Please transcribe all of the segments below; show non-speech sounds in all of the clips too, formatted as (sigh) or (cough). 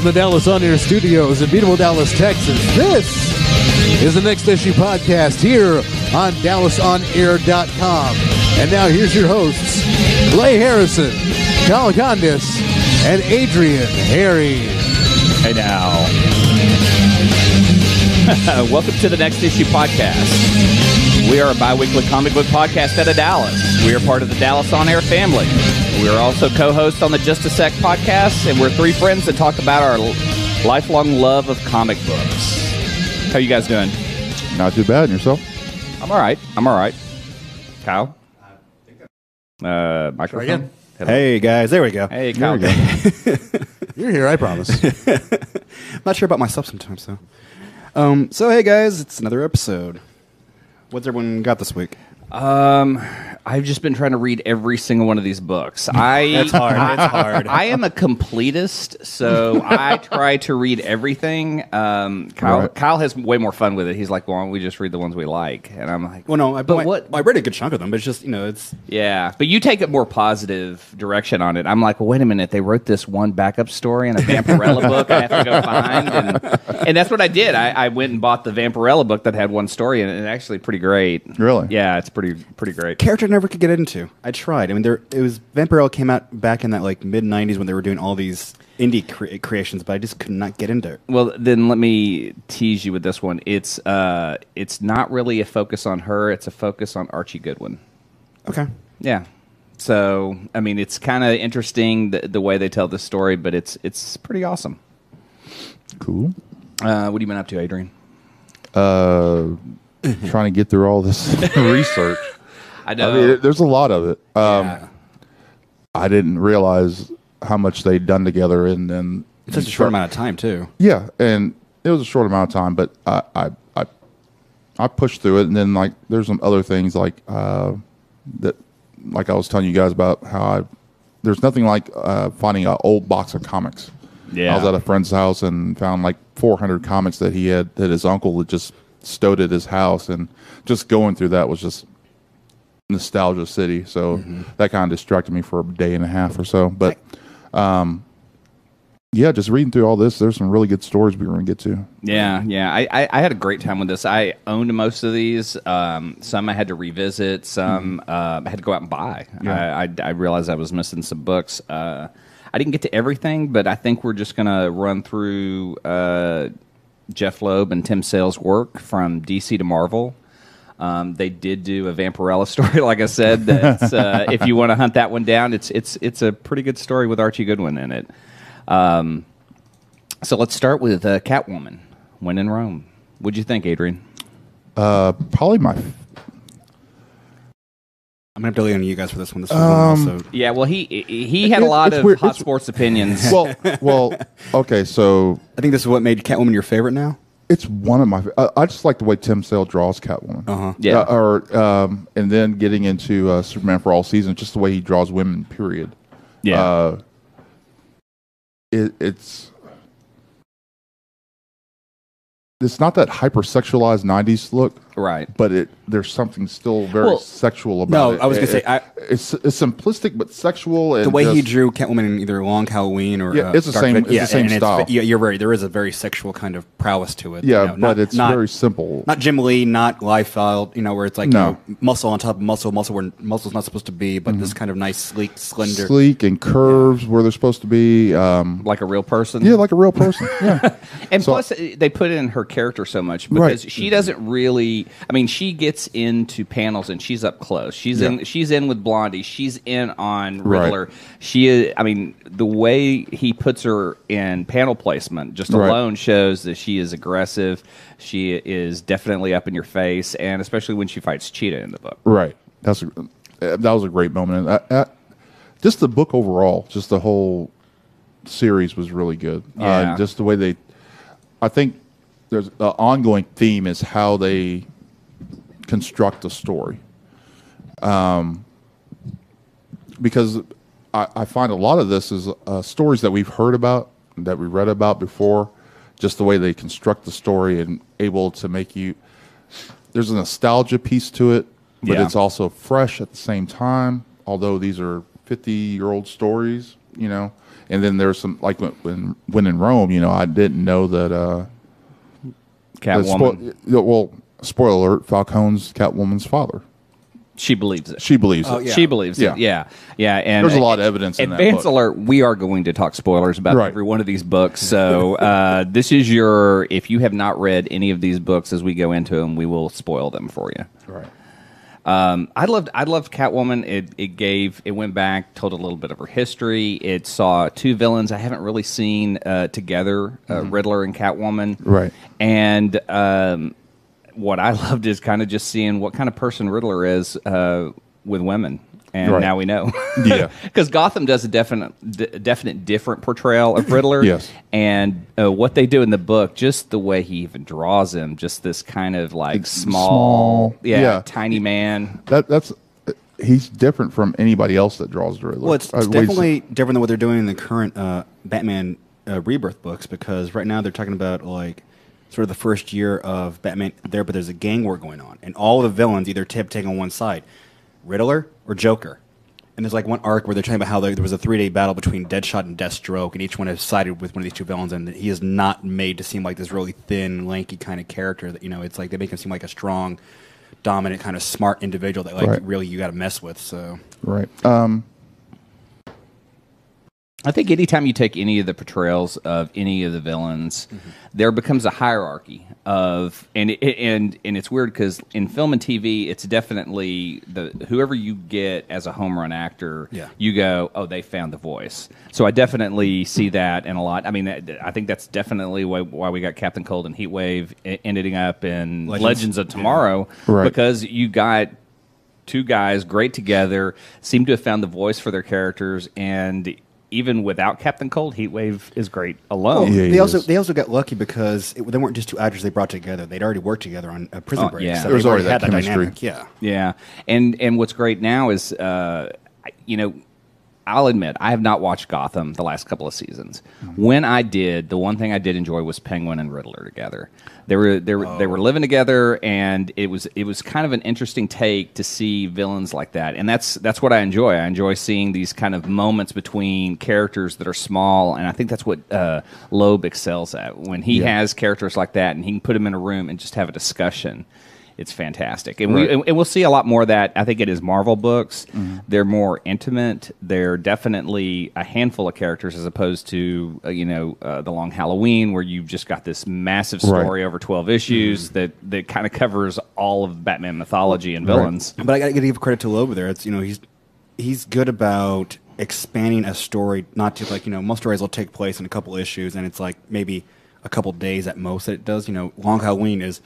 From the Dallas On Air studios in beautiful Dallas, Texas, this is the Next Issue Podcast here on DallasOnAir.com. And now here's your hosts, Clay Harrison, Kyle Condis, and Adrian Harry. Hey now. (laughs) Welcome to the Next Issue Podcast. We are a bi weekly comic book podcast out of Dallas. We are part of the Dallas On Air family. We are also co hosts on the Just a Sec podcast, and we're three friends that talk about our lifelong love of comic books. How you guys doing? Not too bad. And yourself? I'm all right. I'm all right. Kyle? Uh, microphone? again. Hello. Hey guys, there we go. Hey, Kyle. (laughs) You're here, I promise. (laughs) Not sure about myself sometimes though. Um, so hey guys, it's another episode. What's everyone got this week? Um, I've just been trying to read every single one of these books. I (laughs) That's hard. That's hard. I am a completist, so I try to read everything. Um, Kyle, Right. Kyle has way more fun with it. He's like, "Well, why don't we just read the ones we like?" And I'm like, Well, no, I, but I- what? I read a good chunk of them, but it's just you know, it's Yeah, but you take a more positive direction on it. I'm like, well, wait a minute. They wrote this one backup story in a Vampirella book. I have to go find, and, and that's what I did. I, I went and bought the Vampirella book that had one story, and it's actually pretty great. Really? Yeah, it's pretty pretty great. character I never could get into. I tried. I mean, there it was Vampirella came out back in that like mid '90s when they were doing all these indie cre- creations, but I just could not get into it. Well, then let me tease you with this one. It's uh, it's not really a focus on her. It's a focus on Archie Goodwin. Okay. Yeah. So I mean, it's kind of interesting the, the way they tell the story, but it's it's pretty awesome. Cool. Uh, what have you been up to, Adrian? Uh, trying to get through all this (laughs) research. I I mean, there's a lot of it. Um, Yeah. I didn't realize how much they'd done together, and then It's such a short amount of time too. Yeah, and it was a short amount of time, but I I I, I pushed through it, and then like there's some other things like uh, that, like I was telling you guys about how I there's nothing like uh, finding an old box of comics. Yeah. I was at a friend's house and found like 400 comics that he had that his uncle had just stowed at his house, and just going through that was just nostalgia city. So Mm-hmm. that kind of distracted me for a day and a half or so, but. Um, yeah, just reading through all this, there's some really good stories we're going to get to. Yeah, yeah. I, I, I had a great time with this. I owned most of these. Um, some I had to revisit. Some uh, I had to go out and buy. Yeah. I, I, I realized I was missing some books. Uh, I didn't get to everything, but I think we're just gonna run through uh, Jeph Loeb and Tim Sale's work from DC to Marvel. Um, they did do a Vampirella (laughs) story, like I said. That's, uh, if you want to hunt that one down, it's it's it's a pretty good story with Archie Goodwin in it. Um, so let's start with uh, Catwoman, When in Rome. What'd you think, Adrian? Uh, probably my I'm gonna have to lean on you guys for this one. This Um, one also. Yeah, well, he he had a lot of weird. hot It's- sports opinions. (laughs) well, well, okay. So (laughs) I think this is what made Catwoman your favorite now. It's one of my. I, I just like the way Tim Sale draws Catwoman. Uh-huh. Yeah. Uh, or um, and then getting into uh, Superman for all seasons, just the way he draws women. Period. yeah, Uh, it, it's it's not that hypersexualized '90s look, right. but it there's something still very Well, sexual about No, it. I was gonna say, I- it's it's simplistic but sexual. And The way he just- drew Catwoman in either Long Halloween or Yeah, uh, it's the same- Knight- it's the same and style. yeah, you're right. There is a very sexual kind of prowess to it. Yeah, you know, but not- it's not- very simple. Not Jim Lee, not Liefeld, you know, where it's like No. you know, muscle on top of muscle, muscle where muscle's not supposed to be, but this kind of nice, sleek, slender. sleek and curves where they're supposed to be. Um, Like a real person. yeah, like a real person. (laughs) Yeah, And So- plus, uh, they put in her character so much because Right. she doesn't really. I mean, she gets into panels and she's up close. She's in. She's in with Blondie. She's in on Right. Riddler. She is. I mean, the way he puts her in panel placement just Right. alone shows that she is aggressive. She is definitely up in your face, and especially when she fights Cheetah in the book. right. That's a, uh, that was a great moment. Uh, uh, just the book overall, just the whole series was really good. Yeah. Uh, just the way they, I think there's an ongoing theme is how they construct a story. Um, because I, I find a lot of this is uh, stories that we've heard about, that we read about before, just the way they construct the story and able to make you. There's a nostalgia piece to it, but Yeah. it's also fresh at the same time. Although these are 50 year old stories, you know. And then there's some like when when, when in Rome, you know, I didn't know that. uh Catwoman. spo- well, spoiler alert: Falcone's Catwoman's father. she believes it. She believes Oh, it. yeah. She believes Yeah. it. Yeah, yeah. And There's a lot of evidence in that Advance book. alert: We are going to talk spoilers about Right. every one of these books. So uh, this is your. If you have not read any of these books, as we go into them, we will spoil them for you. Right. Um, I loved I loved Catwoman. It it gave it went back, told a little bit of her history. It saw two villains I haven't really seen uh, together, uh, Riddler and Catwoman. Right. And um, what I (laughs) loved is kind of just seeing what kind of person Riddler is uh, with women. And Right. now we know. (laughs) Yeah. (laughs) Because Gotham does a definite, d- definite different portrayal of Riddler. (clears throat) Yes. And uh, what they do in the book, just the way he even draws him, just this kind of like It's small, small, yeah, yeah. tiny man. That that's he's different from anybody else that draws the Riddler. Well, it's, Uh, it's what he's- definitely different than what they're doing in the current uh, Batman uh, Rebirth books because right now they're talking about like sort of the first year of Batman there, but there's a gang war going on, and all the villains either tip take on one side, Riddler or Joker. And there's like one arc where they're talking about how there, there was a three day battle between Deadshot and Deathstroke, and each one has sided with one of these two villains, and he is not made to seem like this really thin, lanky kind of character. That you know, it's like they make him seem like a strong, dominant, kind of smart individual that like Right. really you got to mess with. So right. Um, I think anytime you take any of the portrayals of any of the villains, mm-hmm. there becomes a hierarchy of and it, and and it's weird because in film and TV, it's definitely the whoever you get as a home run actor, Yeah. you go, oh, they found the voice. So I definitely see that in a lot. I mean, that- I think that's definitely why, why we got Captain Cold and Heatwave e- ending up in Legends. Legends, of Tomorrow, Right. because you got two guys great together, seem to have found the voice for their characters, and even without Captain Cold, Heatwave is great alone. Yeah, he they also is. they also got lucky because it, they weren't just two actors they brought together. They'd already worked together on a prison Oh, break. yeah. So There was they've already that had chemistry. dynamic. Yeah. Yeah, and and what's great now is, uh, I- you know, I'll admit I have not watched Gotham the last couple of seasons. When I did, the one thing I did enjoy was Penguin and Riddler together. They were they were they were living together, and it was it was kind of an interesting take to see villains like that, and that's that's what I enjoy. I enjoy seeing these kind of moments between characters that are small, and I think that's what uh, Loeb excels at when he Yeah. has characters like that, and he can put them in a room and just have a discussion. It's fantastic, and we and we'll see a lot more of that. I think it is Marvel books. They're more intimate. They're definitely a handful of characters as opposed to uh, you know uh, the Long Halloween, where you've just got this massive Right. story over twelve issues that that kind of covers all of Batman mythology and Right. villains. But I got to give credit to Loeb there. It's you know he's he's good about expanding a story, not to like you know most stories will take place in a couple issues, and it's like maybe a couple days at most that it does. You know, Long Halloween is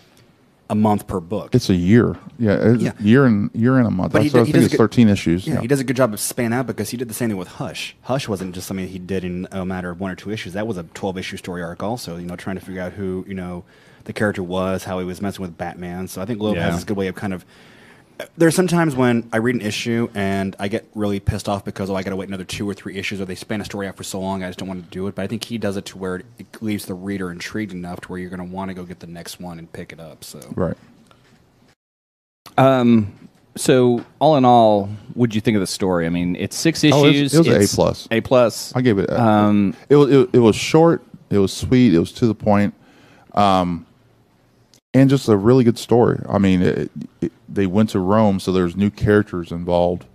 a month per book. it's a year. Yeah, Yeah. year and year and a month. But he That's what I d- he think does it's good- thirteen issues. Yeah, he does a good job of spanning out because he did the same thing with Hush. Hush wasn't just something he did in a matter of one or two issues. That was a twelve issue story arc, also. You know, trying to figure out who you know the character was, how he was messing with Batman. So I think Loeb Yeah. has this good way of kind of. There's sometimes when I read an issue and I get really pissed off because oh I got to wait another two or three issues or they span a story out for so long I just don't want to do it. But I think he does it to where it leaves the reader intrigued enough to where you're going to want to go get the next one and pick it up. So Right. Um. So all in all, what'd you think of the story? I mean, it's six Oh, it was- issues. it was an A plus. A plus. I gave it. uh, Um, it was it, it was short. It was sweet. It was to the point, um, and just a really good story. I mean, it, it, they went to Rome, so there's new characters involved,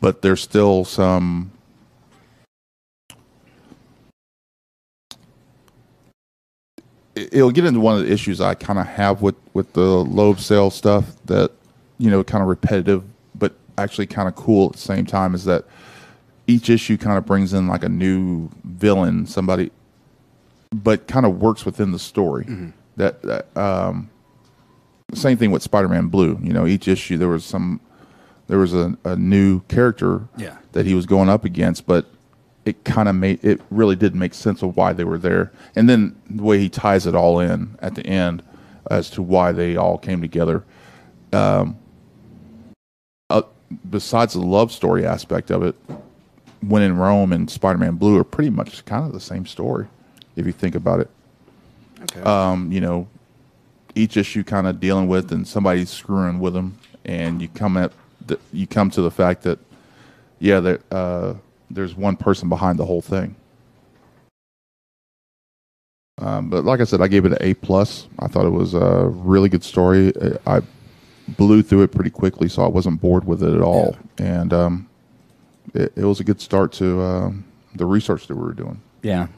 but there's still some. it- It'll get into one of the issues I kind of have with with the Loeb sale stuff that you know kind of repetitive, but actually kind of cool at the same time. Is that each issue kind of brings in like a new villain, somebody, but kind of works within the story. That, that um, same thing with Spider-Man Blue. You know, each issue there was some, there was a, a new character Yeah. that he was going up against, but it kind of made it really did make sense of why they were there, and then the way he ties it all in at the end as to why they all came together. Um, uh, besides the love story aspect of it, when in Rome and Spider-Man Blue are pretty much kind of the same story, if you think about it. okay. Um, you know, each issue kind of dealing with and somebody's screwing with them, and you come at the, you come to the fact that yeah, that uh, there's one person behind the whole thing. Um, but like I said, I gave it an A plus. I thought it was a really good story. I blew through it pretty quickly, so I wasn't bored with it at all. And um, it, it was a good start to um the research that we were doing. Yeah.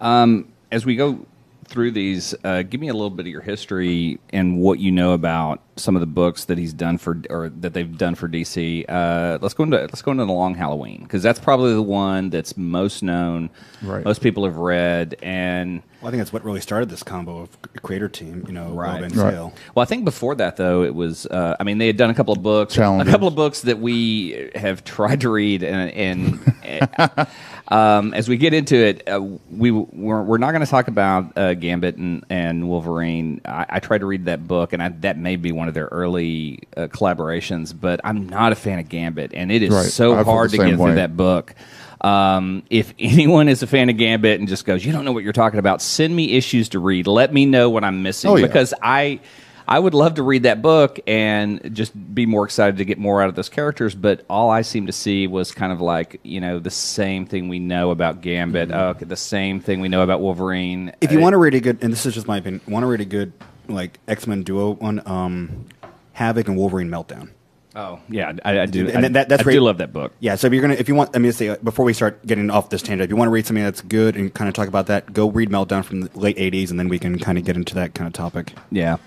Um, as we go through these, uh, give me a little bit of your history and what you know about some of the books that he's done for, or that they've done for DC. Uh, let's go into let's go into the Long Halloween because that's probably the one that's most known. Right. Most people have read, and Well, I think that's what really started this combo of creator team. You know, Right. Rob and Right. Sale. Well, I think before that though, it was. Uh, I mean, they had done a couple of books, Challenges. a couple of books that we have tried to read, and, and (laughs) um, as we get into it, uh, we we're, we're not going to talk about uh, Gambit and, and Wolverine. I, I tried to read that book, and I, that may be one of their early uh, collaborations, but I'm not a fan of Gambit, and it is Right. so I hard to get same through that book. Um, if (laughs) anyone is a fan of Gambit and just goes, you don't know what you're talking about, send me issues to read. Let me know what I'm missing Oh, yeah. because I I would love to read that book and just be more excited to get more out of those characters. But all I seem to see was kind of like you know the same thing we know about Gambit, oh, okay, the same thing we know about Wolverine. If you Uh, want to read a good, and this is just my opinion, want to read a good like X Men duo one, um, Havoc and Wolverine Meltdown. oh yeah, I, I do. And I, that- that's I where do love that book. Yeah, so if you're gonna, if you want, I mean, say uh, before we start getting off this tangent, if you want to read something that's good and kind of talk about that, go read Meltdown from the late '80s, and then we can kind of get into that kind of topic. Yeah.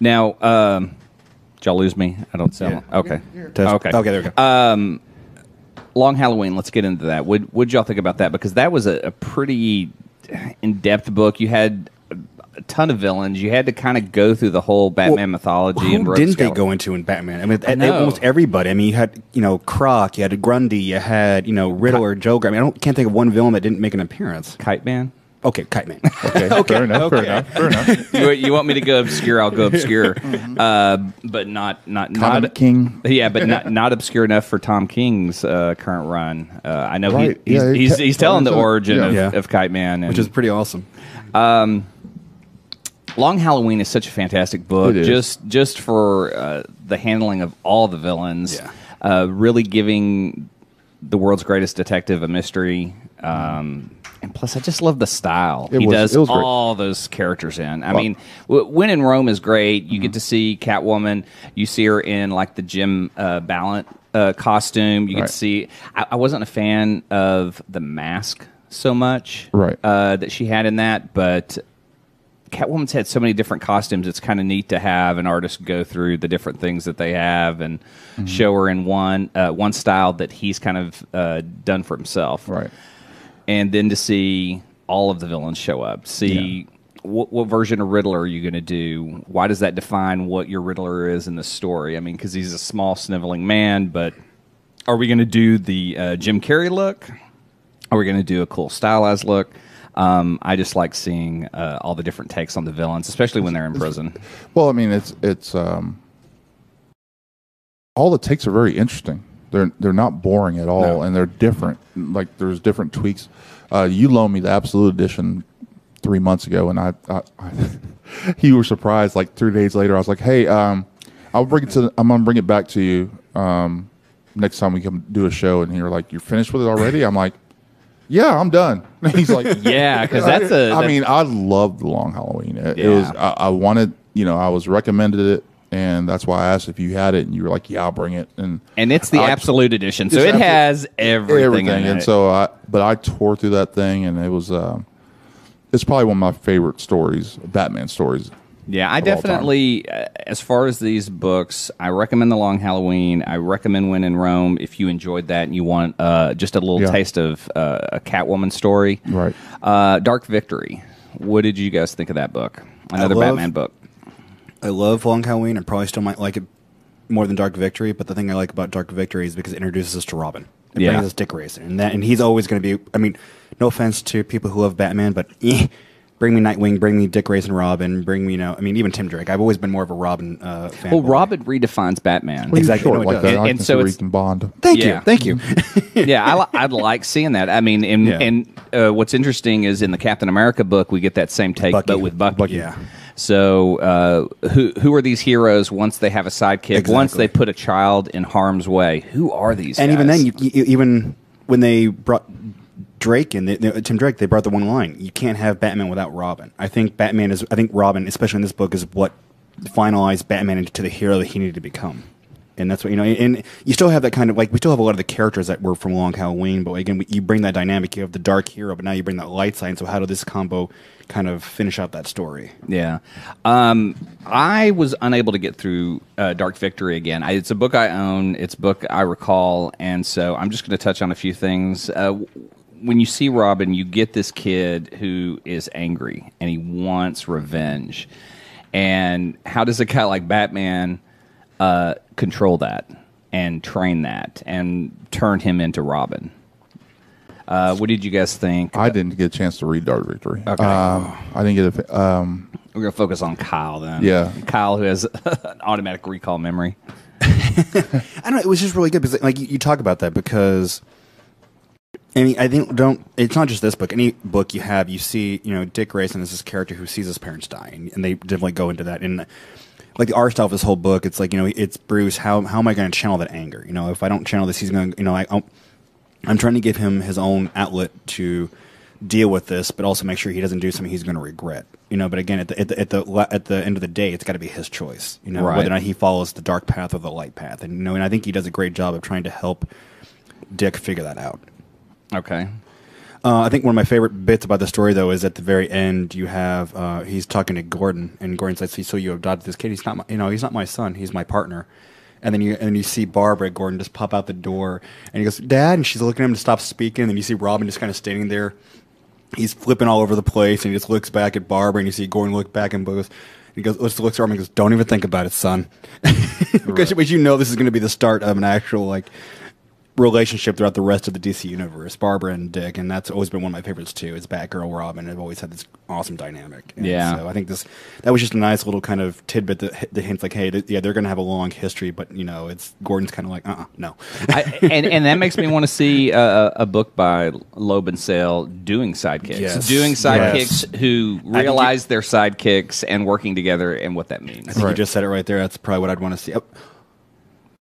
Now, um, did y'all lose me? I don't sound okay. Test- Okay. okay, there we go. Long Halloween. Let's get into that. What would y'all think about that? Because that was a, a pretty in-depth book. You had a, ton of villains. You had to kind of go through the whole Batman mythology. and Who Rogues didn't they go into in Batman? I mean, I know. almost everybody. I mean, you had you know Croc, you had Grundy, you had you know Riddler, Joker. I mean, I don't, can't think of one villain that didn't make an appearance. Kite Man? Okay, Kite Man. (laughs) (laughs) Okay, fair enough. Fair enough. Fair enough. (laughs) you, you want me to go obscure? I'll go obscure, uh, but not not Comic not King. Yeah, but not not obscure enough for Tom King's uh, current run. Uh, I know Right. he, he's, Yeah, he he's, he's telling the origin Yeah. of, Yeah. of Kite Man, and which is pretty awesome. Long Halloween is such a fantastic book, It is. just just for uh, the handling of all the villains. Yeah. Uh, really giving the world's greatest detective a mystery. Um, and plus, I just love the style It he was- does it was great. all those characters in. I Well- mean, w- when in Rome is great. You Mm-hmm. get to see Catwoman. You see her in like the Jim uh, Balent uh, costume. You get Right. to see. I, I wasn't a fan of the mask so much, Right. Uh, that she had in that, but Catwoman's had so many different costumes. It's kind of neat to have an artist go through the different things that they have and Mm-hmm. show her in one uh, one style that he's kind of uh, done for himself. Right. And then to see all of the villains show up, see what, what version of Riddler are you going to do? Why does that define what your Riddler is in the story? I mean, because he's a small, sniveling man, but are we going to do the uh, Jim Carrey look? Are we going to do a cool stylized look? Um, I just like seeing uh, all the different takes on the villains, especially when they're in prison. Well, I mean, it's it's um, all the takes are very interesting. They're they're not boring at all, No. and they're different. Like there's different tweaks. Uh, you loaned me the Absolute Edition three months ago, and I, I, I (laughs) you were surprised. Like three days later, I was like, "Hey, um, I'll bring it to. I'm gonna bring it back to you um, next time we come do a show." And you're like, "You're finished with it already?" I'm like, "Yeah, I'm done." (laughs) And He's like, Yeah, because (laughs) that's a. I that's- mean, I love the Long Halloween. It, it was. I, I wanted. You know, I was recommended it, and that's why I asked if you had it, and you were like, "Yeah, I'll bring it." And and it's the I- absolute edition, so it absolute- has everything. everything. in And it. so I, but I tore through that thing, and it was. Um, it's probably one of my favorite stories, Batman stories. Yeah, I of all time. definitely, uh, as far as these books, I recommend The Long Halloween. I recommend When in Rome if you enjoyed that and you want uh, just a little Yeah. taste of uh, a Catwoman story. Right. Uh, Dark Victory. What did you guys think of that book? Another love- Batman book. I love Long Halloween. I probably still might like it more than Dark Victory. But the thing I like about Dark Victory is because it introduces us to Robin. It Yeah. brings us Dick Grayson, and that, and he's always going to be. I mean, no offense to people who love Batman, but (laughs) eh, bring me Nightwing, bring me Dick Grayson, Robin, bring me. You know, I mean, even Tim Drake. I've always been more of a Robin uh, fan. Well, Robin redefines Batman. Well, Exactly, short no, like that. And- I and can so it's- you bond. Thank Yeah. you, thank you. yeah, (laughs) I, li- I'd like seeing that. I mean, and Yeah. and uh, what's interesting is in the Captain America book, we get that same take, Bucky. but with Bucky. Bucky. Yeah. So, uh, who who are these heroes once they have a sidekick? Once they put a child in harm's way, who are these? and even then, you, you, even when they brought Drake the- Tim Drake, they brought the one line: "You can't have Batman without Robin." I think Batman is. I think Robin, especially in this book, is what finalized Batman into the hero that he needed to become. And that's what you know. And you still have that kind of like we still have a lot of the characters that were from Long Halloween, but again, you bring that dynamic. You have the dark hero, but now you bring that light side. So how did this combo kind of finish out that story? Yeah. Um, I was unable to get through uh, Dark Victory again. I, it's a book I own, it's a book I recall, and so I'm just going to touch on a few things. Uh, when you see Robin, you get this kid who is angry and he wants revenge. And how does a guy like Batman uh, control that and train that and turn him into Robin? Uh, what did you guys think? I didn't get a chance to read Dark Victory. Okay. Um, I didn't get a. Um, We're gonna focus on Kyle then. Yeah. Kyle who has (laughs) an automatic recall memory. (laughs) I don't know. It was just really good because, like, you, you talk about that because, I mean, I think don't. It's not just this book. Any book you have, you see, you know, Dick Grayson is this character who sees his parents die, and, and they definitely go into that. And like the art style of this whole book, it's like you know, it's Bruce. How how am I going to channel that anger? You know, if I don't channel this, he's going to, you know, I, I'm, I'm trying to give him his own outlet to deal with this, but also make sure he doesn't do something he's going to regret. You know, but again, at the at the at the, at the end of the day, it's got to be his choice. You know, Right. whether or not he follows the dark path or the light path, and you know, and I think he does a great job of trying to help Dick figure that out. Okay. Uh, I think one of my favorite bits about the story, though, is at the very end. You have uh, he's talking to Gordon, and Gordon says, "So you adopted this kid? He's not, my, you know, he's not my son. He's my partner." And then you and you see Barbara Gordon just pop out the door, and he goes, "Dad," and she's looking at him to stop speaking. And then you see Robin just kind of standing there. He's flipping all over the place, and he just looks back at Barbara, and you see Gordon look back and goes. He goes, looks, looks at Robin and goes, "Don't even think about it, son," (laughs) because but you know this is going to be the start of an actual like relationship throughout the rest of the DC universe, Barbara and Dick, and that's always been one of my favorites too. Is Batgirl Robin. They've always had this awesome dynamic. And Yeah. So I think this that was just a nice little kind of tidbit that, that hints like, hey, th- yeah, they're going to have a long history, but you know, it's Gordon's kind of like, uh, uh no. (laughs) I, and and that makes me want to see a, a book by Loeb and Sale doing sidekicks, Yes. doing sidekicks Yes. who realize they're sidekicks and working together and what that means. I think you just said it right there. That's probably what I'd want to see. Oh.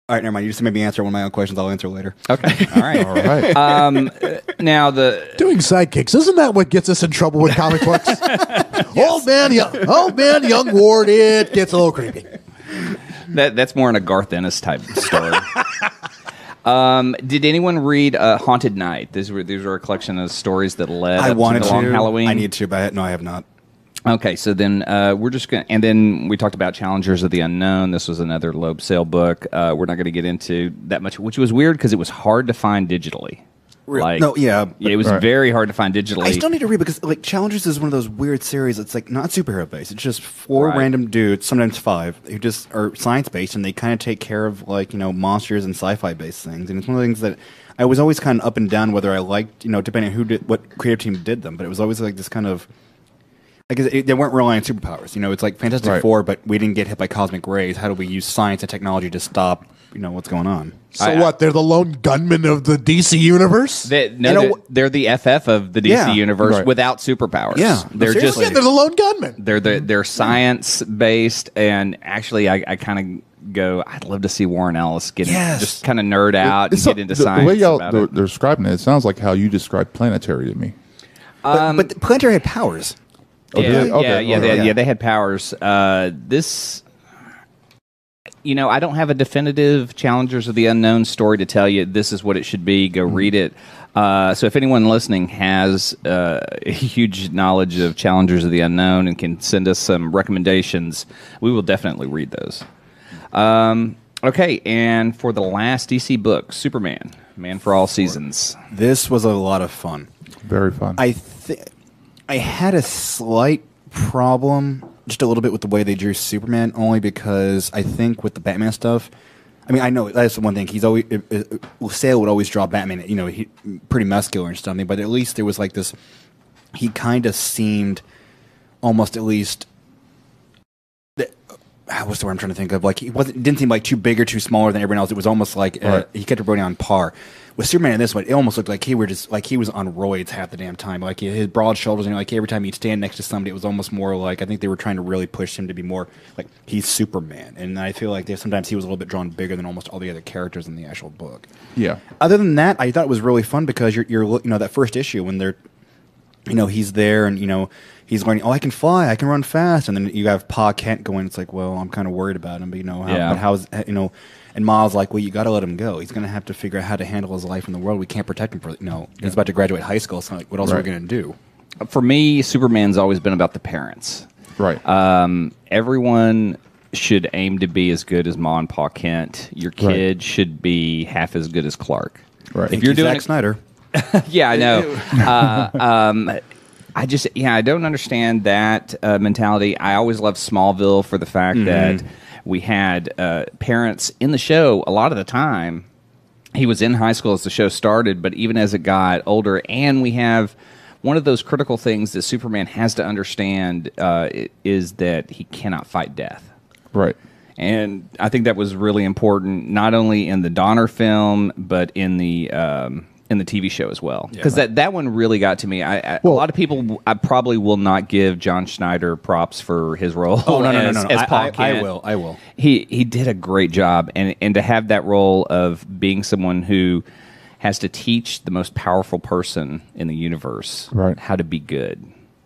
All right, never mind. You just made me answer one of my own questions. I'll answer later. Okay, (laughs) all right. all right. (laughs) Um, now the Doing sidekicks isn't that what gets us in trouble with comic books? (laughs) Old man, young, old man, young Ward. It gets a little creepy. that that's more in a Garth Ennis type story. Um, did anyone read uh, Haunted Night? These were these were a collection of stories that led I up wanted to to. the Long Halloween. I need to, but I, no, I have not. Okay, so then uh, we're just going to, and then we talked about Challengers of the Unknown. This was another Loeb Sale book. Uh, we're not going to get into that much, which was weird because it was hard to find digitally. Real- no, yeah, but- it was Right. very hard to find digitally. I still need to read because like Challengers is one of those weird series. It's like not superhero based. It's just four Right. random dudes, sometimes five, who just are science based, and they kind of take care of like you know monsters and sci-fi based things. And it's one of the things that I was always kind of up and down whether I liked, you know, depending on who did what creative team did them. But it was always like this kind of. Like it, they weren't relying on superpowers, you know. It's like Fantastic Right. Four, but we didn't get hit by cosmic rays. How do we use science and technology to stop, you know, what's going on? So I- what? They're the lone gunmen of the DC universe. They, no, they're, they're the FF of the DC Yeah. universe Right. without superpowers. Yeah, they're just seriously. yeah, they're the lone gunmen. they're the, they're science based, and actually, I, I kind of go. I'd love to see Warren Ellis get Yes. just kind of nerd out and It's get into the, science. The way y'all about they're, it. they're describing it, it sounds like how you described Planetary to me. Um, but, but Planetary had powers. Oh, yeah. Okay, yeah, yeah, okay. they, yeah. They had powers. Uh, this, you know, I don't have a definitive Challengers of the Unknown story to tell you. This is what it should be. Go read it. Uh, so if anyone listening has uh, (laughs) a huge knowledge of Challengers of the Unknown and can send us some recommendations, we will definitely read those. Um, okay, and for the last DC book, Superman, Man for All Seasons. This was a lot of fun. Very fun. I th- I had a slight problem, just a little bit with the way they drew Superman, only because I think with the Batman stuff. I mean, I know that's the one thing he's always. Uh, uh, Sale would always draw Batman, you know, he pretty muscular and something, but at least there was like this. He kind of seemed almost at least. the- ah, What's the word I'm trying to think of? Like he wasn't didn't seem like too big or too smaller than everyone else. It was almost like uh, he kept everybody on par. With Superman in this one, it almost looked like he were just like he was on roids half the damn time. Like his broad shoulders, and you know, like every time he'd stand next to somebody, it was almost more like I think they were trying to really push him to be more like he's Superman. And I feel like they, sometimes he was a little bit drawn bigger than almost all the other characters in the actual book. Yeah. Other than that, I thought it was really fun because you're, you're you know that first issue when they're you know he's there and you know he's learning oh I can fly I can run fast and then you have Pa Kent going it's like well I'm kind of worried about him but you know how, Yeah. but how's you know and Miles like well you got to let him go he's going to have to figure out how to handle his life in the world we can't protect him for no. know he's about to graduate high school so like what else are we going to do For me, Superman's always been about the parents. Right. Um, everyone should aim to be as good as Ma and Pa Kent. Your Right. kid should be half as good as Clark. Right. If Thank you're doing Zack it, Snyder (laughs) yeah, I know. (laughs) uh, um, I just, yeah, I don't understand that uh, mentality. I always loved Smallville for the fact Mm-hmm. that we had uh, parents in the show a lot of the time. He was in high school as the show started, but even as it got older, and we have one of those critical things that Superman has to understand uh, is that he cannot fight death. right. And I think that was really important, not only in the Donner film, but in the um, in the TV show as well. Because that, that one really got to me. I, I, a Well- lot of people, I probably will not give John Schneider props for his role. oh no no no as, no, no. as I, Pa I, will I will He he did a great job, and and to have that role of being someone who has to teach the most powerful person in the universe Right. how to be good.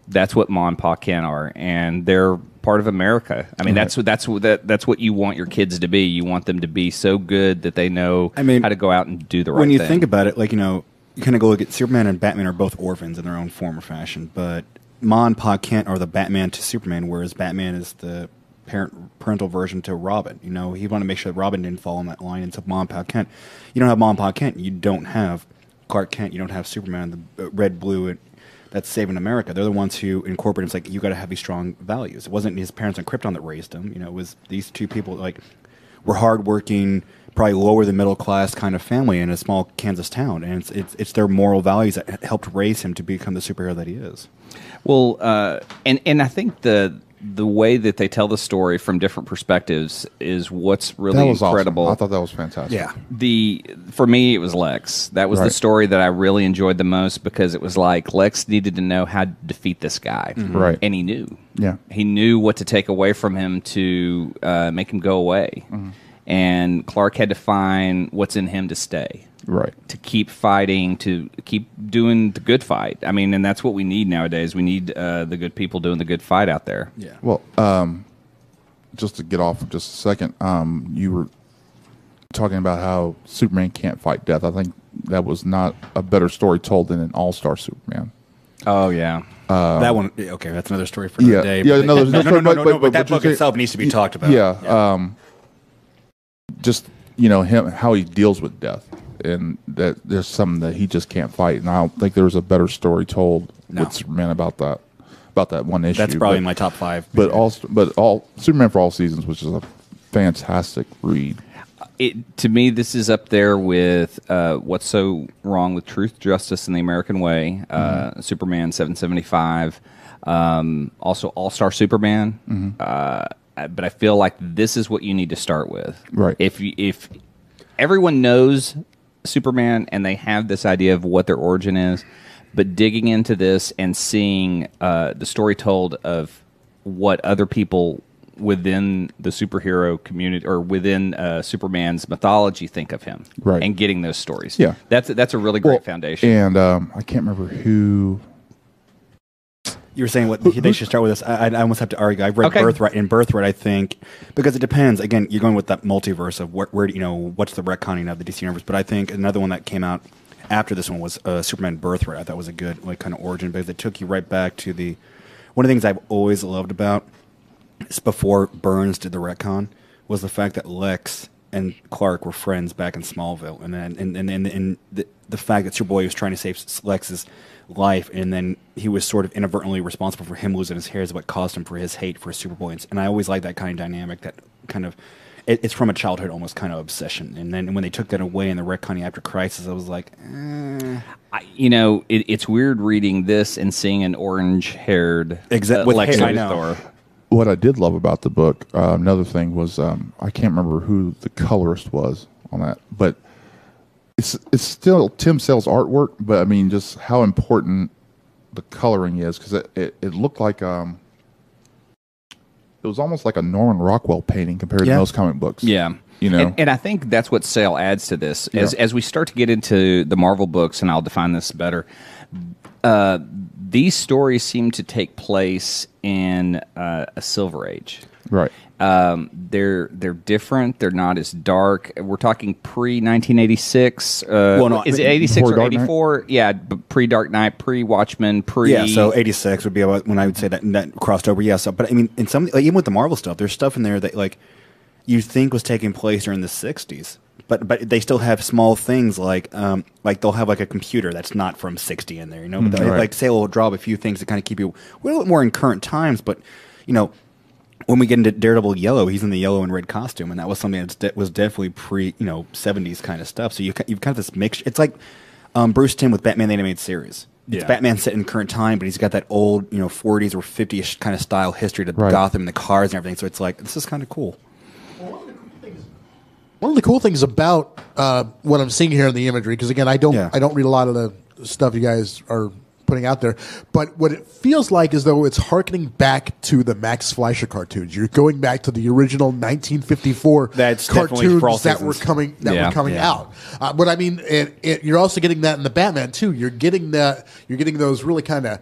That's what Ma and Pa Kent are, and they're part of America. I mean, that's what that's what that, that's what you want your kids to be. You want them to be so good that they know I mean, how to go out and do the right thing. when you thing. think about it, like you know, you kind of go look at Superman and Batman are both orphans in their own form or fashion, but Ma and Pa Kent are the Batman to Superman, whereas Batman is the parent parental version to Robin. You know, he wanted to make sure that Robin didn't fall in that line, and so Ma and Pa Kent. You don't have Ma and Pa Kent, you don't have Clark Kent, you don't have Superman, the uh, red blue. And, that's saving America. They're the ones who incorporate. It's like you got to have these strong values. It wasn't his parents on Krypton that raised him. You know, it was these two people like were hardworking, probably lower than middle class kind of family in a small Kansas town, and it's it's, it's their moral values that helped raise him to become the superhero that he is. Well, uh, and and I think the the way that they tell the story from different perspectives is what's really that was incredible. awesome. I thought that was fantastic. Yeah. the for me it was Lex. That was the story that I really enjoyed the most because it was like Lex needed to know how to defeat this guy, Right. And he knew. Yeah. he knew what to take away from him to uh, make him go away, and Clark had to find what's in him to stay Right. to keep fighting, to keep doing the good fight. I mean, and that's what we need nowadays. We need uh, the good people doing the good fight out there. Yeah. Well, um, just to get off for just a second, um, you were talking about how Superman can't fight death. I think that was not a better story told than an All Star Superman. Oh yeah, that one, okay, that's another story for yeah, another day. yeah, but- no, (laughs) no, no no, story, no, but- no, but- but but that book saying- itself needs to be talked about. Yeah, um, just you know him how he deals with death, and that there's something that he just can't fight. And I don't think there was a better story told No. with Superman about that about that one issue. that's probably but, my top five. But all, but all Superman for all seasons, which is a fantastic read. it, to me, this is up there with uh, what's so wrong with Truth, Justice, and the American Way. Uh, Superman seven seventy five. Um, also, All Star Superman. Uh, but I feel like this is what you need to start with. Right. If you, if everyone knows Superman and they have this idea of what their origin is, but digging into this and seeing uh, the story told of what other people within the superhero community or within uh, Superman's mythology think of him, Right. and getting those stories, Yeah. that's that's a really great Well, foundation. And um, I can't remember who. You were saying what they should start with this. I, I almost have to argue. I've read Okay. Birthright. In Birthright, I think because it depends. Again, you're going with that multiverse of where, where you know what's the retconning of the DC universe. But I think another one that came out after this one was uh, Superman Birthright. I thought was a good like kind of origin because it took you right back to the one of the things I've always loved about before Burns did the retcon was the fact that Lex and Clark were friends back in Smallville, and then and and, and, and the, the fact that Superboy was trying to save Lex's life, and then he was sort of inadvertently responsible for him losing his hair is what caused him for his hate for Superboy, and, I always like that kind of dynamic, that kind of. It, it's from a childhood almost kind of obsession, and then when they took that away in the retconning after Crisis, I was like, eh. I, you know, it, it's weird reading this and seeing an orange-haired Exa- uh, Lex. Luthor. What I did love about the book, uh, another thing was um, I can't remember who the colorist was on that, but it's it's still Tim Sale's artwork, but I mean, just how important the coloring is because it, it, it looked like um, it was almost like a Norman Rockwell painting compared Yeah. to most comic books. Yeah. You know. and, and I think that's what Sale adds to this. As Yeah. as we start to get into the Marvel books, and I'll define this better. Uh, these stories seem to take place in uh, a Silver Age. right. Um, they're they're different. They're not as dark. We're talking pre nineteen eighty six. Uh, Well, no, is it eighty six or Dark Knight? eighty four? Yeah, pre Dark Knight, pre Watchmen, pre. Yeah, so eighty six would be about when I would say that that crossed over. Yeah, so but I mean, in some like, even with the Marvel stuff, there's stuff in there that like you think was taking place during the sixties, but but they still have small things like um like they'll have like a computer that's not from sixty in there, you know. But Mm, right. like Sale will draw up a few things to kind of keep you a little bit more in current times, but you know. When we get into Daredevil Yellow, he's in the yellow and red costume, and that was something that de- was definitely pre, you know, seventies kind of stuff. So you you've kind of this mix. It's like um, Bruce Timm with Batman the Animated Series. It's Yeah. Batman set in current time, but he's got that old, you know, 40s or 50ish kind of style history to Right. Gotham and the cars and everything. So it's like this is kind of cool. One of the cool things about uh, what I'm seeing here in the imagery, because again, I don't, Yeah. I don't read a lot of the stuff you guys are putting out there, but what it feels like is though it's harkening back to the Max Fleischer cartoons. You're going back to the original 1954 That's definitely for all cartoons that were coming that Yeah. were coming Yeah. out. Uh, but I mean, it, it, you're also getting that in the Batman too. You're getting that. You're getting those really kind of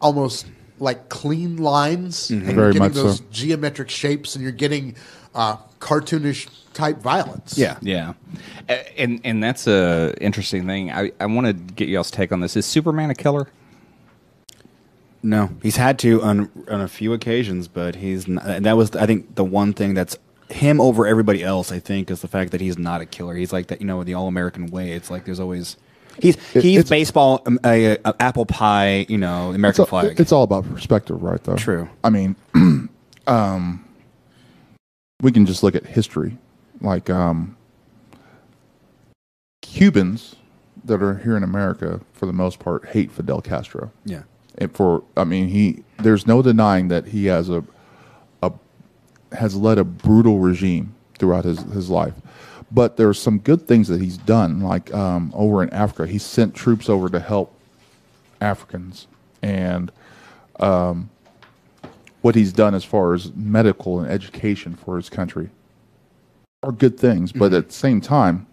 almost like clean lines. And you're getting those so. geometric shapes, and you're getting uh, cartoonish type violence. Yeah. Yeah, and and that's a interesting thing. I, I want to get y'all's take on this. Is Superman a killer? No, he's had to on on a few occasions, but he's not, and that was I think the one thing that's him over everybody else. I think is the fact that he's not a killer. He's like that, you know, the all American way. It's like there's always he's It- he's it's- baseball, um, a, a apple pie, you know, It's, American all- flag. it's all about perspective, right? Though. True. I mean, (clears throat) um, we can just look at history, like um, Cubans that are here in America, for the most part, hate Fidel Castro. yeah. and for I mean he there's no denying that he has a a has led a brutal regime throughout his his life. But there's some good things that he's done, like um, over in Africa, he sent troops over to help Africans, and um, what he's done as far as medical and education for his country are good things. But mm-hmm. at the same time,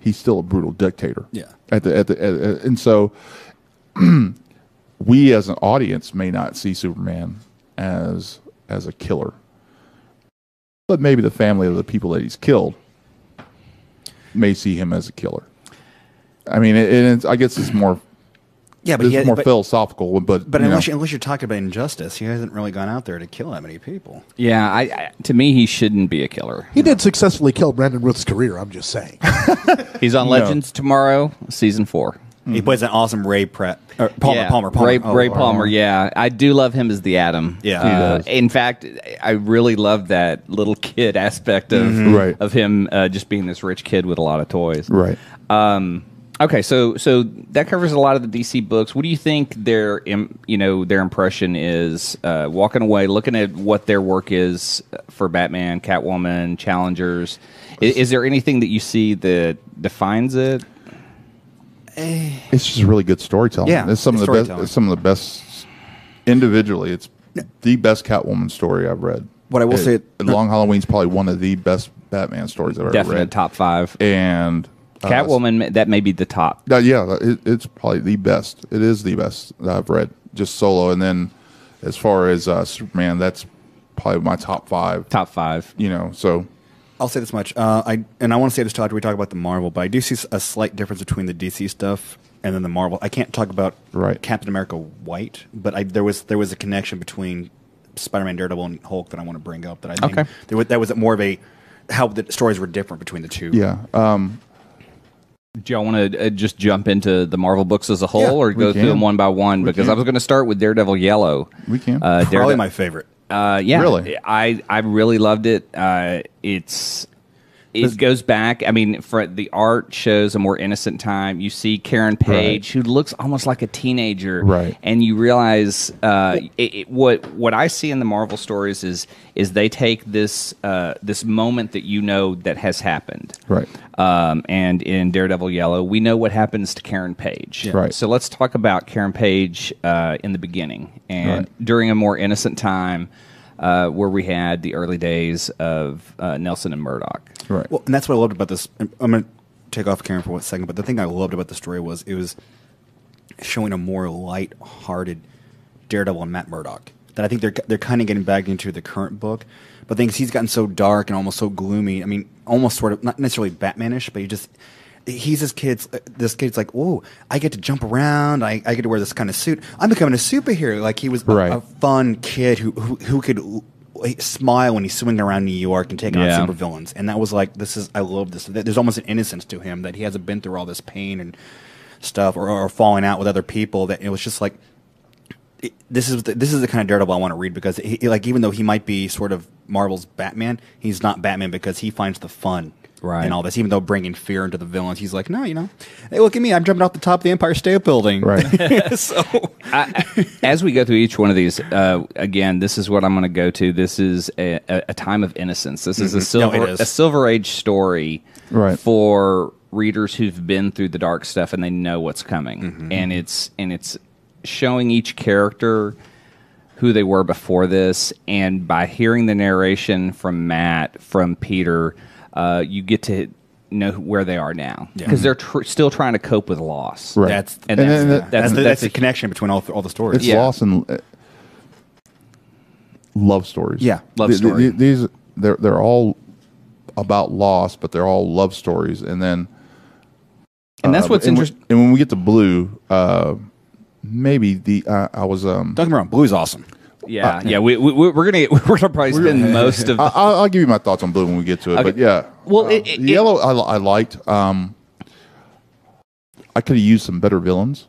he's still a brutal dictator. Yeah. At the at the at, and so (clears throat) we as an audience may not see Superman as as a killer, but maybe the family of the people that he's killed may see him as a killer. I mean, it, it's, I guess it's more Yeah, but it's he had, more but, philosophical. But but unless you, unless you're talking about injustice, he hasn't really gone out there to kill that many people. Yeah, I, I to me he shouldn't be a killer. He did successfully kill Brandon Routh's career. I'm just saying. (laughs) He's on Legends tomorrow, season four. He plays an awesome Ray Pratt, or Palmer, yeah. Palmer, Palmer. Ray, Oh, Ray Palmer. Yeah, I do love him as the Atom. Yeah. Uh, He does. In fact, I really love that little kid aspect of Mm-hmm. Right. of him uh, just being this rich kid with a lot of toys. right. Um, okay, so so that covers a lot of the DC books. What do you think their im- you know their impression is uh, walking away, looking at what their work is uh, for Batman, Catwoman, Challengers? Is, is there anything that you see that defines it? Eh. It's just really good storytelling. Yeah, it's some of the best. It's some of the best individually. It's the best Catwoman story I've read. What I will It- say- Long Halloween's probably one of the best Batman stories I've ever Definite read. top five. And uh, Catwoman, that may be the top. Uh, yeah, it, it's probably the best. It is the best that I've read, just solo. And then as far as uh, Superman, that's probably my top five. Top five. You know, so I'll say this much. Uh, I and I want to say this till after we talk about the Marvel, but I do see a slight difference between the DC stuff and then the Marvel. I can't talk about Right. Captain America White, but I, there was there was a connection between Spider-Man, Daredevil, and Hulk that I want to bring up. That I think Okay. there was, that was more of a how the stories were different between the two. yeah. Um, Do y'all want to uh, just jump into the Marvel books as a whole, Yeah, or we go through them one by one? We Because can. I was going to start with Daredevil Yellow. We can. Uh, probably my favorite. Uh, yeah, Really? I I really loved it. Uh, it's it goes back. I mean, for the art shows a more innocent time. You see Karen Page, who looks almost like a teenager, Right. And you realize uh, it, it, what what I see in the Marvel stories is is they take this uh, this moment that you know that has happened, Right. Um, and in Daredevil Yellow, we know what happens to Karen Page, Right. So let's talk about Karen Page uh, in the beginning and Right. during a more innocent time. Uh, where we had the early days of uh, Nelson and Murdock. Right. Well, and that's what I loved about this. I'm going to take off Karen for one second, but the thing I loved about the story was it was showing a more light-hearted Daredevil and Matt Murdock. That I think they're they're kind of getting back into the current book, but things he's gotten so dark and almost so gloomy. I mean, almost sort of not necessarily Batmanish, but he just he's this kid's this kid's like, oh, I get to jump around, I, I get to wear this kind of suit. I'm becoming a superhero. Like he was a- Right. a, fun kid who who, who could smile when he's swinging around New York and taking Yeah. on supervillains. And that was like, this is I love this. There's almost an innocence to him that he hasn't been through all this pain and stuff or, or falling out with other people. That it was just like it- this is the, this is the kind of Daredevil I want to read because he, like even though he might be sort of Marvel's Batman, he's not Batman because he finds the fun. Right. And all this, even though bringing fear into the villains, he's like, no, you know, hey, look at me, I'm jumping off the top of the Empire State Building. Right. (laughs) so, (laughs) I, I- as we go through each one of these, uh, again, this is what I'm going to go to. This is a, a, a time of innocence. This is a Mhm. No, silver it is. a silver age story Right. for readers who've been through the dark stuff and they know what's coming. Mm-hmm. And it's and it's showing each character who they were before this, and by hearing the narration from Matt, from Peter, uh, you get to know where they are now because they're tr- still trying to cope with loss. Right. That's And, And that's, then that's, that- that's, the, that's that's a the connection between all, all the stories. It's Yeah. lost in uh, love stories. Yeah, love Th- th- story. these they're they're all about loss, but they're all love stories. And then and that's uh, what's and when- interesting. And when we get to blue, uh, maybe the uh, I was um Don't get me wrong, Blue's awesome. Yeah, yeah. We, we we're gonna get, (laughs) we're gonna probably spend (laughs) most of. I, I'll, I'll give you my thoughts on blue when we get to it. Okay. But yeah, Well, uh, it- it- yellow I, I liked. Um, I could have used some better villains.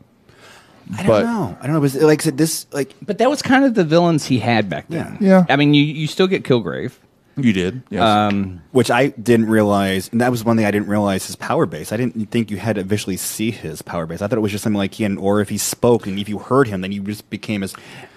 I don't But- know. I don't know. Was It like said, this like but that was kind of the villains he had back then. Yeah. I mean, you you still get Kilgrave. You did, yes. Um, which I didn't realize, and that was one thing I didn't realize his power base. I didn't think you had to visually see his power base. I thought it was just something like he, and, or if he spoke, and if you heard him, then you just became his.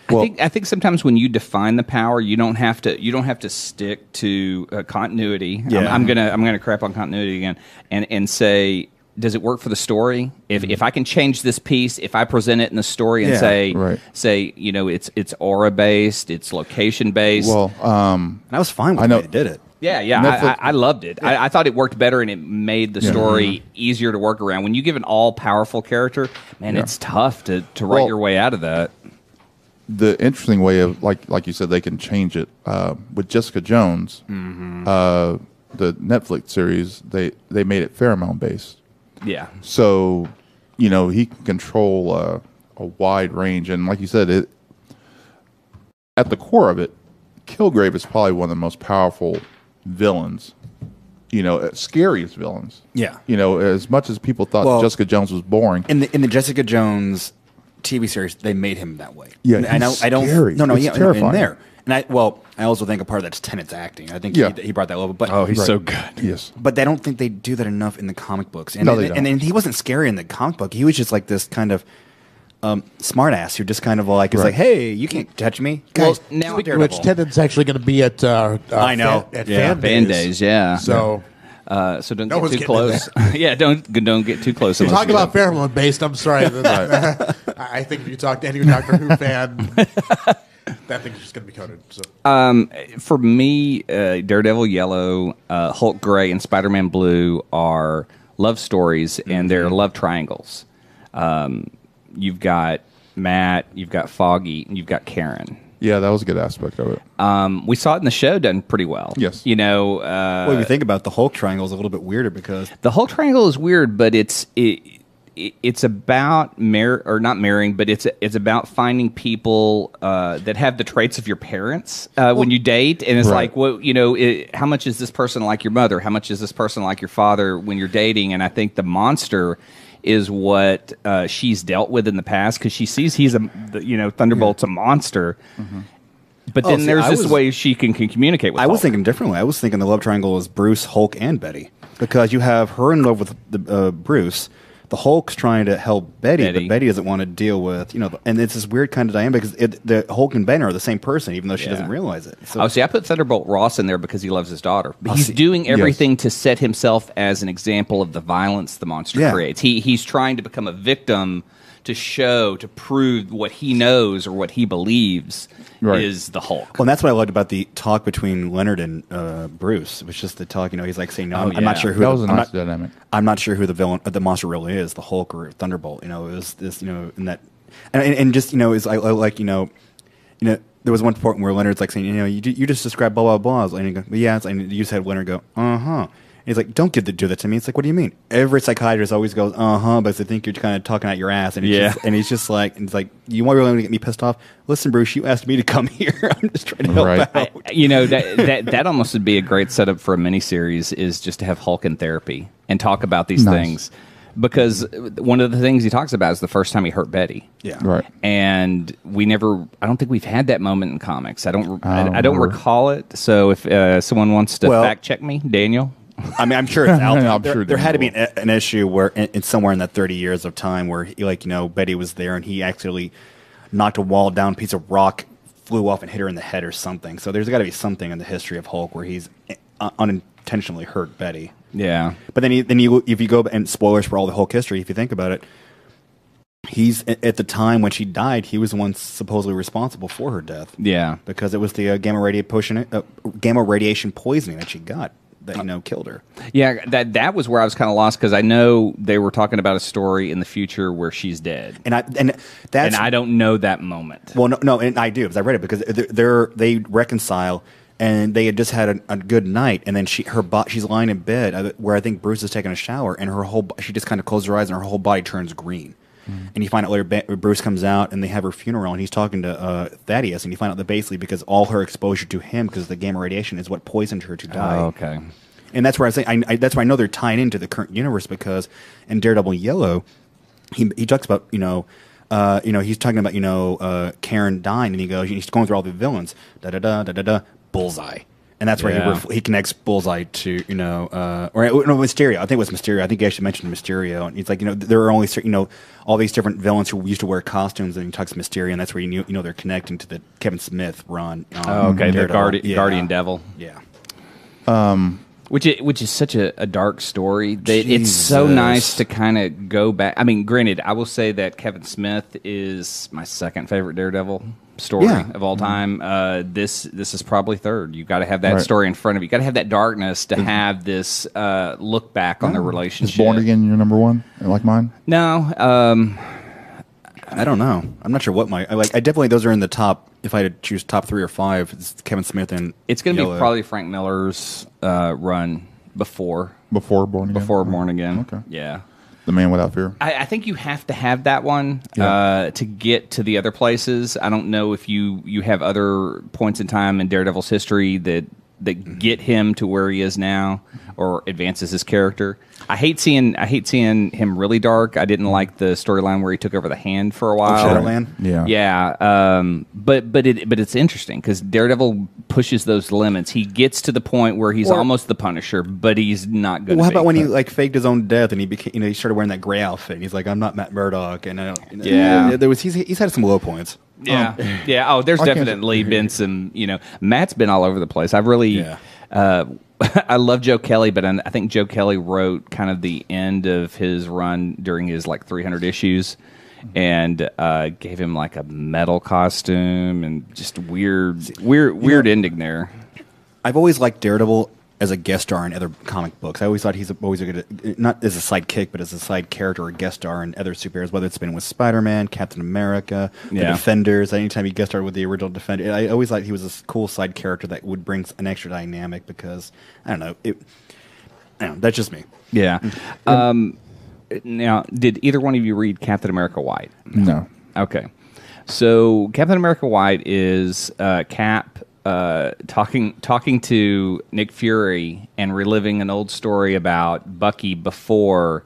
I think I think sometimes when you define the power, you don't have to you don't have to stick to uh, continuity. I'm- I'm, gonna I'm gonna crap on continuity again and and say. Does it work for the story? If, if I can change this piece, if I present it in the story and Yeah, say right. say you know it's it's aura based, it's location based. well, um, And I was fine with I know- way they did it. Yeah, yeah, Netflix- I, I, I loved it. I, I thought it worked better, and it made the Yeah. story easier to work around. When you give an all-powerful character, man, Yeah. it's tough to, to write Well- your way out of that. The interesting way of like like you said they can change it uh, with Jessica Jones, uh, the Netflix series they they made it pheromone based, Yeah, so you know he can control uh, a wide range, and like you said, it at the core of it, Kilgrave is probably one of the most powerful villains, you know, uh, scariest villains. Yeah. you know, as much as people thought Well- Jessica Jones was boring, In the in the Jessica Jones TV series, they made him that way. Yeah, And I know. he's I don't. scary. No, no, It's yeah, terrifying. in there. And I well, I also think a part of that's Tennant's acting. I think Yeah. he, he brought that level. But Oh, he's Right. so good. yes, but I don't think they do that enough in the comic books. And No, they and, don't. and he wasn't scary in the comic book. He was just like this kind of um, smartass who just kind of like is Right. like, hey, you can't touch me. Well, Guys, now- now which, Tennant's actually going to be at. Uh, uh, I know. Fan, at Yeah, fan, Fan days. days, yeah. So Uh, so don't No get too close. (laughs) yeah, don't don't get too close. unless talk you- about pheromone based. I'm sorry. (laughs) I think if you talk to any Doctor Who (laughs) fan, that thing's just going to be coded. So for me, uh, Daredevil Yellow, uh, Hulk Gray, and Spider Man Blue are love stories, and they're love triangles. Um, you've got Matt, you've got Foggy, and you've got Karen. Yeah, that was a good aspect of it. Um, we saw it in the show done pretty well. Yes. you know, uh, What do you think about the Hulk triangle is a little bit weirder because the Hulk triangle is weird, but it's it, it it's about mar- or not marrying, but it's it's about finding people uh, that have the traits of your parents uh, when you date, and it's Right. like, well, you know, it, how much is this person like your mother? How much is this person like your father when you're dating? And I think the monster is what uh, she's dealt with in the past because she sees he's a you know Thunderbolt's a monster. But Oh, then see, there's I this was- way she can, can communicate with. I was Hulk. thinking differently. I was thinking the love triangle is Bruce, Hulk, and Betty because you have her in love with the, uh, Bruce. The Hulk's trying to help Betty, Betty. but Betty doesn't want to deal with you know. And it's this weird kind of dynamic because it, the Hulk and Ben are the same person, even though she Yeah. doesn't realize it. So Oh, see, I put Thunderbolt Ross in there because he loves his daughter. But Oh, he's see- doing everything to set himself as an example of the violence the monster Yeah. creates. He he's trying to become a victim to show, to prove what he knows or what he believes Right. is the Hulk. Well, and that's what I loved about the talk between Leonard and uh, Bruce. It was just the talk. You know, he's like saying, "No, I'm, Oh, I'm not sure who That the, was a I'm not- dynamic. I'm not sure who the villain, uh, the monster really is, the Hulk or Thunderbolt. You know, it was this, you know, and that, and, and, and just you know, is I, I like you know, you know, there was one point where Leonard's like saying, you know, you, you just described blah blah blah, and he goes, yeah, and you just had Leonard go, uh huh. He's like, don't give the, do that to me. It's like, what do you mean? Every psychiatrist always goes, uh huh, but they think you're kind of talking out your ass. And he's Yeah. just, and he's just like, and it's like, you want really want to get me pissed off? Listen, Bruce, you asked me to come (laughs) here. I'm just trying to help Right. out. I- you know that that that almost would be a great setup for a miniseries is just to have Hulk in therapy and talk about these Nice. things because one of the things he talks about is the first time he hurt Betty. yeah. Right. and we never i don't think we've had that moment in comics i don't i, don't I don't remember. recall it so if uh, someone wants to Well- fact check me daniel I mean, I'm sure it's (laughs) out there. I'm there, sure there had to be an, an issue where, in, in somewhere in that 30 years of time, where he, like you know Betty was there and he actually knocked a wall down, a piece of rock flew off and hit her in the head or something. So there's got to be something in the history of Hulk where he's uh, unintentionally hurt Betty. yeah But then, you, then you, if you go and spoilers for all the Hulk history, if you think about it, he's at the time when she died, he was the one supposedly responsible for her death yeah because it was the uh, gamma radiation uh, gamma radiation poisoning that she got that you know killed her. yeah that that was where i was kind of lost because i know they were talking about a story in the future where she's dead And I and that's and i don't know that moment well no no and I do because I read it because they're, they're they reconcile and they had just had a, a good night and then she her bo- she's lying in bed uh, where I think Bruce is taking a shower and her whole she just kind of closes her eyes and her whole body turns green. And you find out later, Ba- Bruce comes out and they have her funeral, and he's talking to uh, Thaddeus, and you find out that basically because all her exposure to him, because of the gamma radiation, is what poisoned her to die. oh, okay And that's where I say I, I, that's why I know they're tying into the current universe because in Daredevil Yellow, he he talks about you know. Uh, you know, he's talking about you know uh, Karen dying, and he goes, he's going through all the villains, da da da da da da, Bullseye, and that's where Yeah. he ref- he connects Bullseye to you know, uh, or no Mysterio. I think it was Mysterio. I think he actually mentioned Mysterio, and he's like, you know, there are only certain, you know all these different villains who used to wear costumes, and he talks Mysterio, and that's where you knew, you know they're connecting to the Kevin Smith run. on oh, okay the Daredevil. guardian, Yeah. guardian devil Yeah. Um, which is, which is such a, a dark story that it's so nice to kind of go back. I mean, granted, I will say that Kevin Smith is my second favorite Daredevil story Yeah. of all time. Uh, this this is probably third. You've got to have that Right. story in front of you. You've got to have that darkness to have this uh, look back on the relationship. Is. Born Again your number one, like mine? No, um, I don't know. I'm not sure what my I like. I definitely those are in the top. If I had to choose top three or five, it's Kevin Smith and it's going to be probably Frank Miller's uh, run before Before Born Again? before Born Again. Okay. Yeah. The Man Without Fear. I, I think you have to have that one Yeah. uh, to get to the other places. I don't know if you you have other points in time in Daredevil's history that that get him to where he is now or advances his character. I hate seeing I hate seeing him really dark. I didn't like the storyline where he took over the hand for a while. Shadowland? Yeah. Yeah, um, but but it but it's interesting because Daredevil pushes those limits. He gets to the point where he's Or- almost the Punisher, but he's not good. Well, how about when he like faked his own death and he became, you know, he started wearing that gray outfit and he's like, I'm not Matt Murdock, and I don't, you know, Yeah. there was he's he's had some low points. Yeah, yeah. Oh, there's definitely been some. You know, Matt's been all over the place. I've really, Yeah. uh, (laughs) I love Joe Kelly, but I think Joe Kelly wrote kind of the end of his run during his like 300 issues, and uh, gave him like a metal costume and just weird, weird, weird ending there. I've always liked Daredevil as a guest star in other comic books. I always thought he's always a good, not as a sidekick, but as a side character or guest star in other superheroes, whether it's been with Spider Man, Captain America, the Defenders. Anytime he guest starred with the original Defender, I always thought he was a cool side character that would bring an extra dynamic because I don't know it. I don't know, that's just me. Yeah. Um, now, did either one of you read Captain America White? No. Okay. So Captain America White is uh, Cap uh, talking talking to Nick Fury and reliving an old story about Bucky before,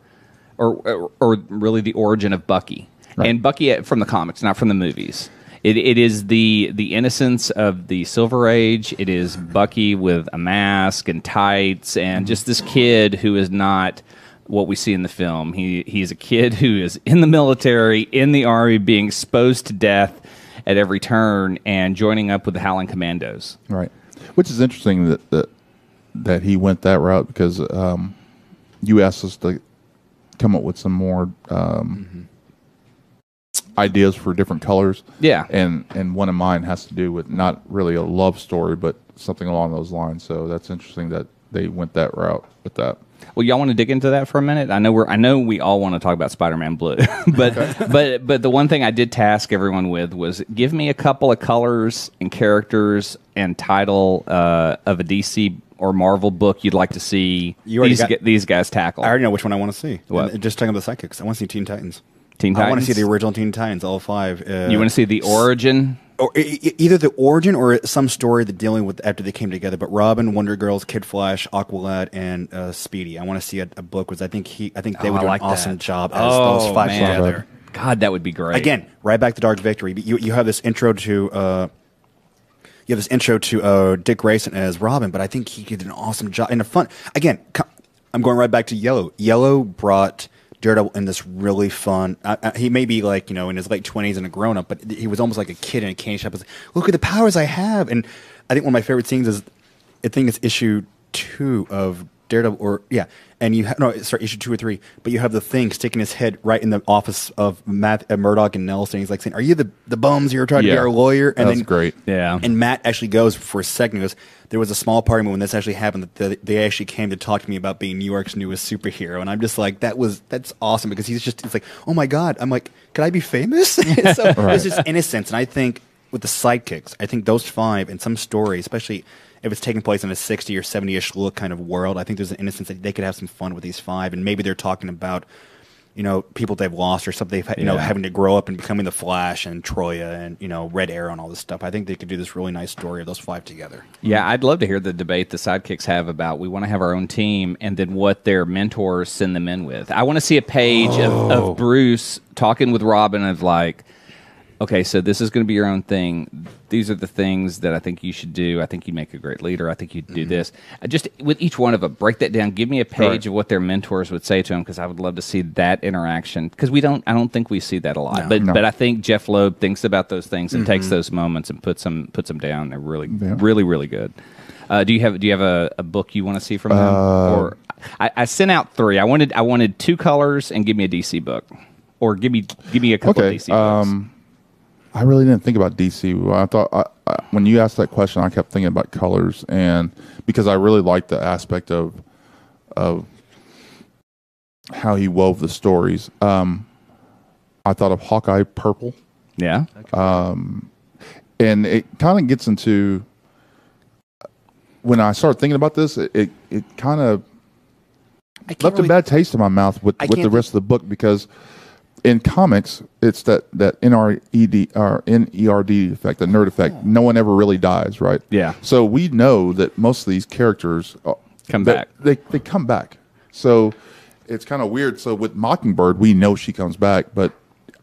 or or, or really the origin of Bucky Right. and Bucky uh, from the comics, not from the movies. It, it is the the innocence of the Silver Age. It is Bucky with a mask and tights, and just this kid who is not what we see in the film. He he's a kid who is in the military, in the army, being exposed to death at every turn, and joining up with the Howling Commandos. Right. Which is interesting that that, that he went that route because um, you asked us to come up with some more um, ideas for different colors. Yeah. And and one of mine has to do with not really a love story, but something along those lines. So that's interesting that they went that route with that. Well, y'all want to dig into that for a minute? I know we're I know we all want to talk about Spider-Man Blue, (laughs) but (laughs) but but the one thing I did task everyone with was give me a couple of colors and characters and title uh, of a DC or Marvel book you'd like to see these got- these guys tackle. I already know which one I want to see. What? And just talking about the psychics, I want to see Teen Titans. Teen I want to see the original Teen Titans, all five. Uh, you want to see the origin? or e- either the origin or some story that dealing with after they came together. But Robin, Wonder Girls, Kid Flash, Aqualad, and uh, Speedy. I want to see a, a book because I think he, I think they Oh, would do like an awesome that. job as Oh, those five man. together. God, that would be great. Again, right back to Dark Victory. You you have this intro to. Uh, you have this intro to uh, Dick Grayson as Robin, but I think he did an awesome job and a fun. Again, I'm going right back to Yellow. Yellow brought Daredevil in this really fun. Uh, he may be like you know in his late 20s and a grown up, but he was almost like a kid in a candy shop. Like, Look at the powers I have, and I think one of my favorite scenes is I think it's issue two of Daredevil, or yeah, and you ha- no, sorry, issue two or three, but you have the thing sticking his head right in the office of Matt uh, Murdock and Nelson. He's like saying, "Are you the the bums you're trying to Yeah. be our lawyer?" And That's then great. Yeah. and Matt actually goes for a second. He goes, "There was a small part of me when this actually happened that they, they actually came to talk to me about being New York's newest superhero." And I'm just like, "That was that's awesome," because he's just it's like, "Oh my god!" I'm like, "Could I be famous?" (laughs) so (laughs) it's just innocence, and I think with the sidekicks, I think those five in some story, especially if it's taking place in a 60 or 70 ish look kind of world, I think there's an innocence that they could have some fun with these five, and maybe they're talking about. You know, people they've lost or something. They've, you know, having to grow up and becoming the Flash and Troia and you know Red Arrow and all this stuff. I think they could do this really nice story of those five together. Yeah, I'd love to hear the debate the sidekicks have about we want to have our own team and then what their mentors send them in with. I want to see a page of, of oh. Bruce talking with Robin of like, okay, so this is going to be your own thing. These are the things that I think you should do. I think you'd make a great leader. I think you'd do this. Uh, Just with each one of them, break that down. Give me a page Right. of what their mentors would say to them because I would love to see that interaction because we don't. I don't think we see that a lot. but No. but I think Jeph Loeb thinks about those things and takes those moments and puts them puts them down. They're really Yeah. really really good. Uh, do you have Do you have a, a book you want to see from them? Uh, or I, I sent out three. I wanted I wanted two colors and give me a DC book, or give me give me a couple Okay, of DC books. I really didn't think about DC. I thought I, I, when you asked that question, I kept thinking about colors, and because I really liked the aspect of of how he wove the stories. Um, I thought of Hawkeye purple, yeah, Um, and it kind of gets into when I started thinking about this. It it, it kind of left really- a bad taste in my mouth with, I with the rest of the book because in comics it's that that NRED or NERD effect, the nerd effect. No one ever really dies, right? Yeah. So we know that most of these characters uh, Come that- back. They they come back. So it's kind of weird. So with Mockingbird, we know she comes back, but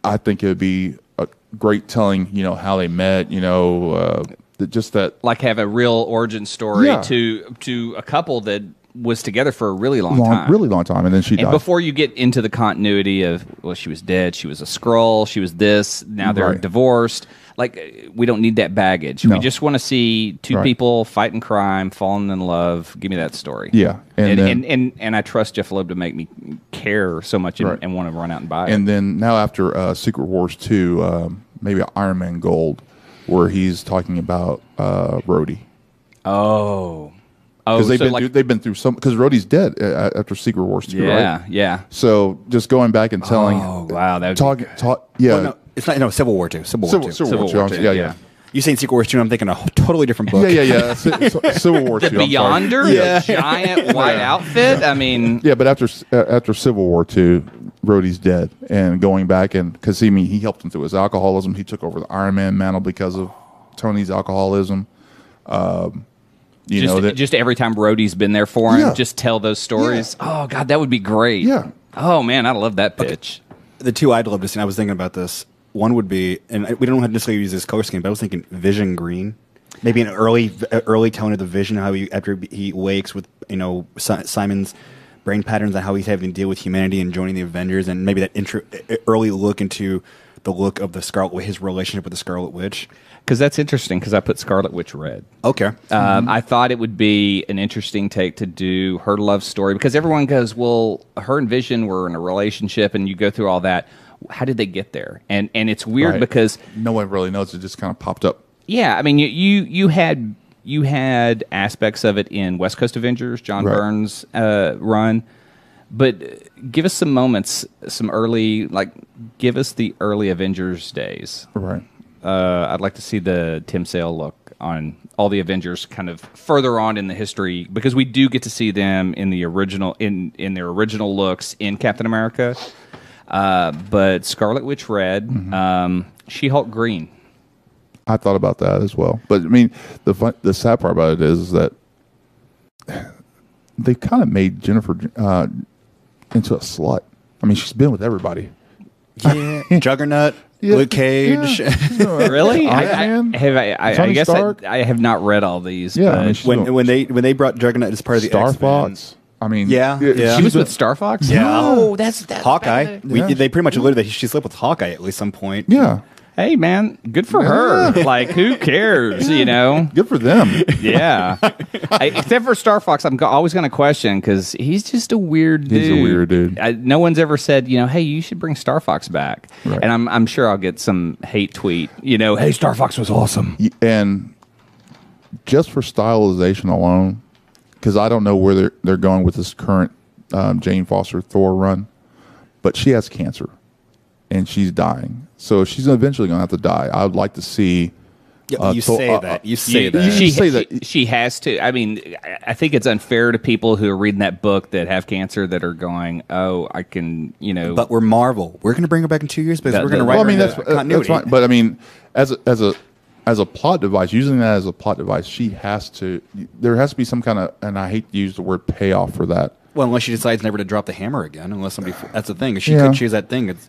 I think it would be a great telling. You know how they met. You know, uh, that just that like have a real origin story Yeah. to to a couple that was together for a really long, long, time, really long time, and then she And died. before you get into the continuity of well, she was dead, she was a scroll, she was this. Now they're Right. divorced. Like we don't need that baggage. We just want to see two Right. people fighting crime, falling in love. Give me that story. Yeah, and and and, and, and, I trust Jeph Loeb to make me care so much and, Right. and want to run out and buy it. And then now after uh, Secret Wars two, um, maybe Iron Man Gold, where he's talking about uh, Rhodey oh, oh, because they've so been like, through, they've been through some because Rhodey's dead uh, after Secret Wars two, yeah, right? yeah. Yeah. So just going back and telling, Oh wow, that would talking, talk, yeah, Well, no, it's not. No, Civil War two. Civil War Civil, two. Civil, Civil War two, War two, yeah, yeah. yeah, You saying Secret Wars two? I'm thinking a totally different book. yeah, yeah, yeah. (laughs) Ci- ci- Civil War the two, I'm. Beyonder, Yeah. giant (laughs) white outfit. I mean, Yeah, but after uh, after Civil War two, Rhodey's dead, and going back and because he I mean he helped him through his alcoholism. He took over the Iron Man mantle because of Tony's alcoholism. Um, you just, know that just every time Rhodey's been there for him, Yeah. just tell those stories. Oh God, that would be great. Yeah. Oh man, I love that pitch. the two I'd love to see. and I was thinking about this. one would be, and we don't have to necessarily use this color scheme, but I was thinking Vision Green. Maybe an early, early tone of the Vision, how he after he wakes with you know Simon's brain patterns and how he's having to deal with humanity and joining the Avengers, and maybe that intro, uh, early look into the look of the Scarlet, Witch, his relationship with the Scarlet Witch. Because that's interesting. Because I put Scarlet Witch red. Okay, Um, I thought it would be an interesting take to do her love story because everyone goes, well, her and Vision were in a relationship, and you go through all that. How did they get there? And and it's weird Right. because no one really knows. It just kind of popped up. yeah, I mean you you, you had you had aspects of it in West Coast Avengers, John Right. Byrne's uh, run, but give us some moments, some early like give us the early Avengers days. Right. Uh, I'd like to see the Tim Sale look on all the Avengers kind of further on in the history because we do get to see them in the original in in their original looks in Captain America. Uh, but Scarlet Witch red, um, She Hulk green. I thought about that as well. But I mean, the fun, the sad part about it is that they kind of made Jennifer uh, into a slut. I mean, she's been with everybody. yeah, (laughs) Juggernaut, Yeah, Luke Cage. yeah. (laughs) Really? I, I, have I, I, I guess I, I have not read all these. Yeah, I mean, when doing- when they when they brought Juggernaut as part of the Star X-Men, Fox. I mean, Yeah, yeah. she was with Star Fox. Yeah. Oh, that's that's Hawkeye. We, Yeah. They pretty much alluded that she slept with Hawkeye at least some point. Yeah, Hey man, good for her. (laughs) Like who cares? You know. good for them. Yeah. (laughs) I, except for Star Fox, I'm go- always going to question because he's just a weird dude. He's a weird dude. I, no one's ever said, you know, hey, you should bring Star Fox back. Right. And I'm, I'm sure I'll get some hate tweet, you know, hey, Star Fox was awesome. Y- and just for stylization alone, because I don't know where they're they're going with this current um, Jane Foster Thor run, but she has cancer, and she's dying. So she's eventually going to have to die. I would like to see. Yeah, uh, you Thor- say uh, that. You say You- that. She, say that- she has to. I mean, I- I think it's unfair to people who are reading that book that have cancer that are going, oh, I can, you know. but we're Marvel. We're going to bring her back in two years because That- we're going to write Well, I mean that's uh, that's fine, but I mean, as a, as a as a plot device, using that as a plot device, she has to. There has to be some kind of, and I hate to use the word payoff for that. well, unless she decides never to drop the hammer again, unless somebody. That's the thing. If she Yeah. could choose that thing, it's,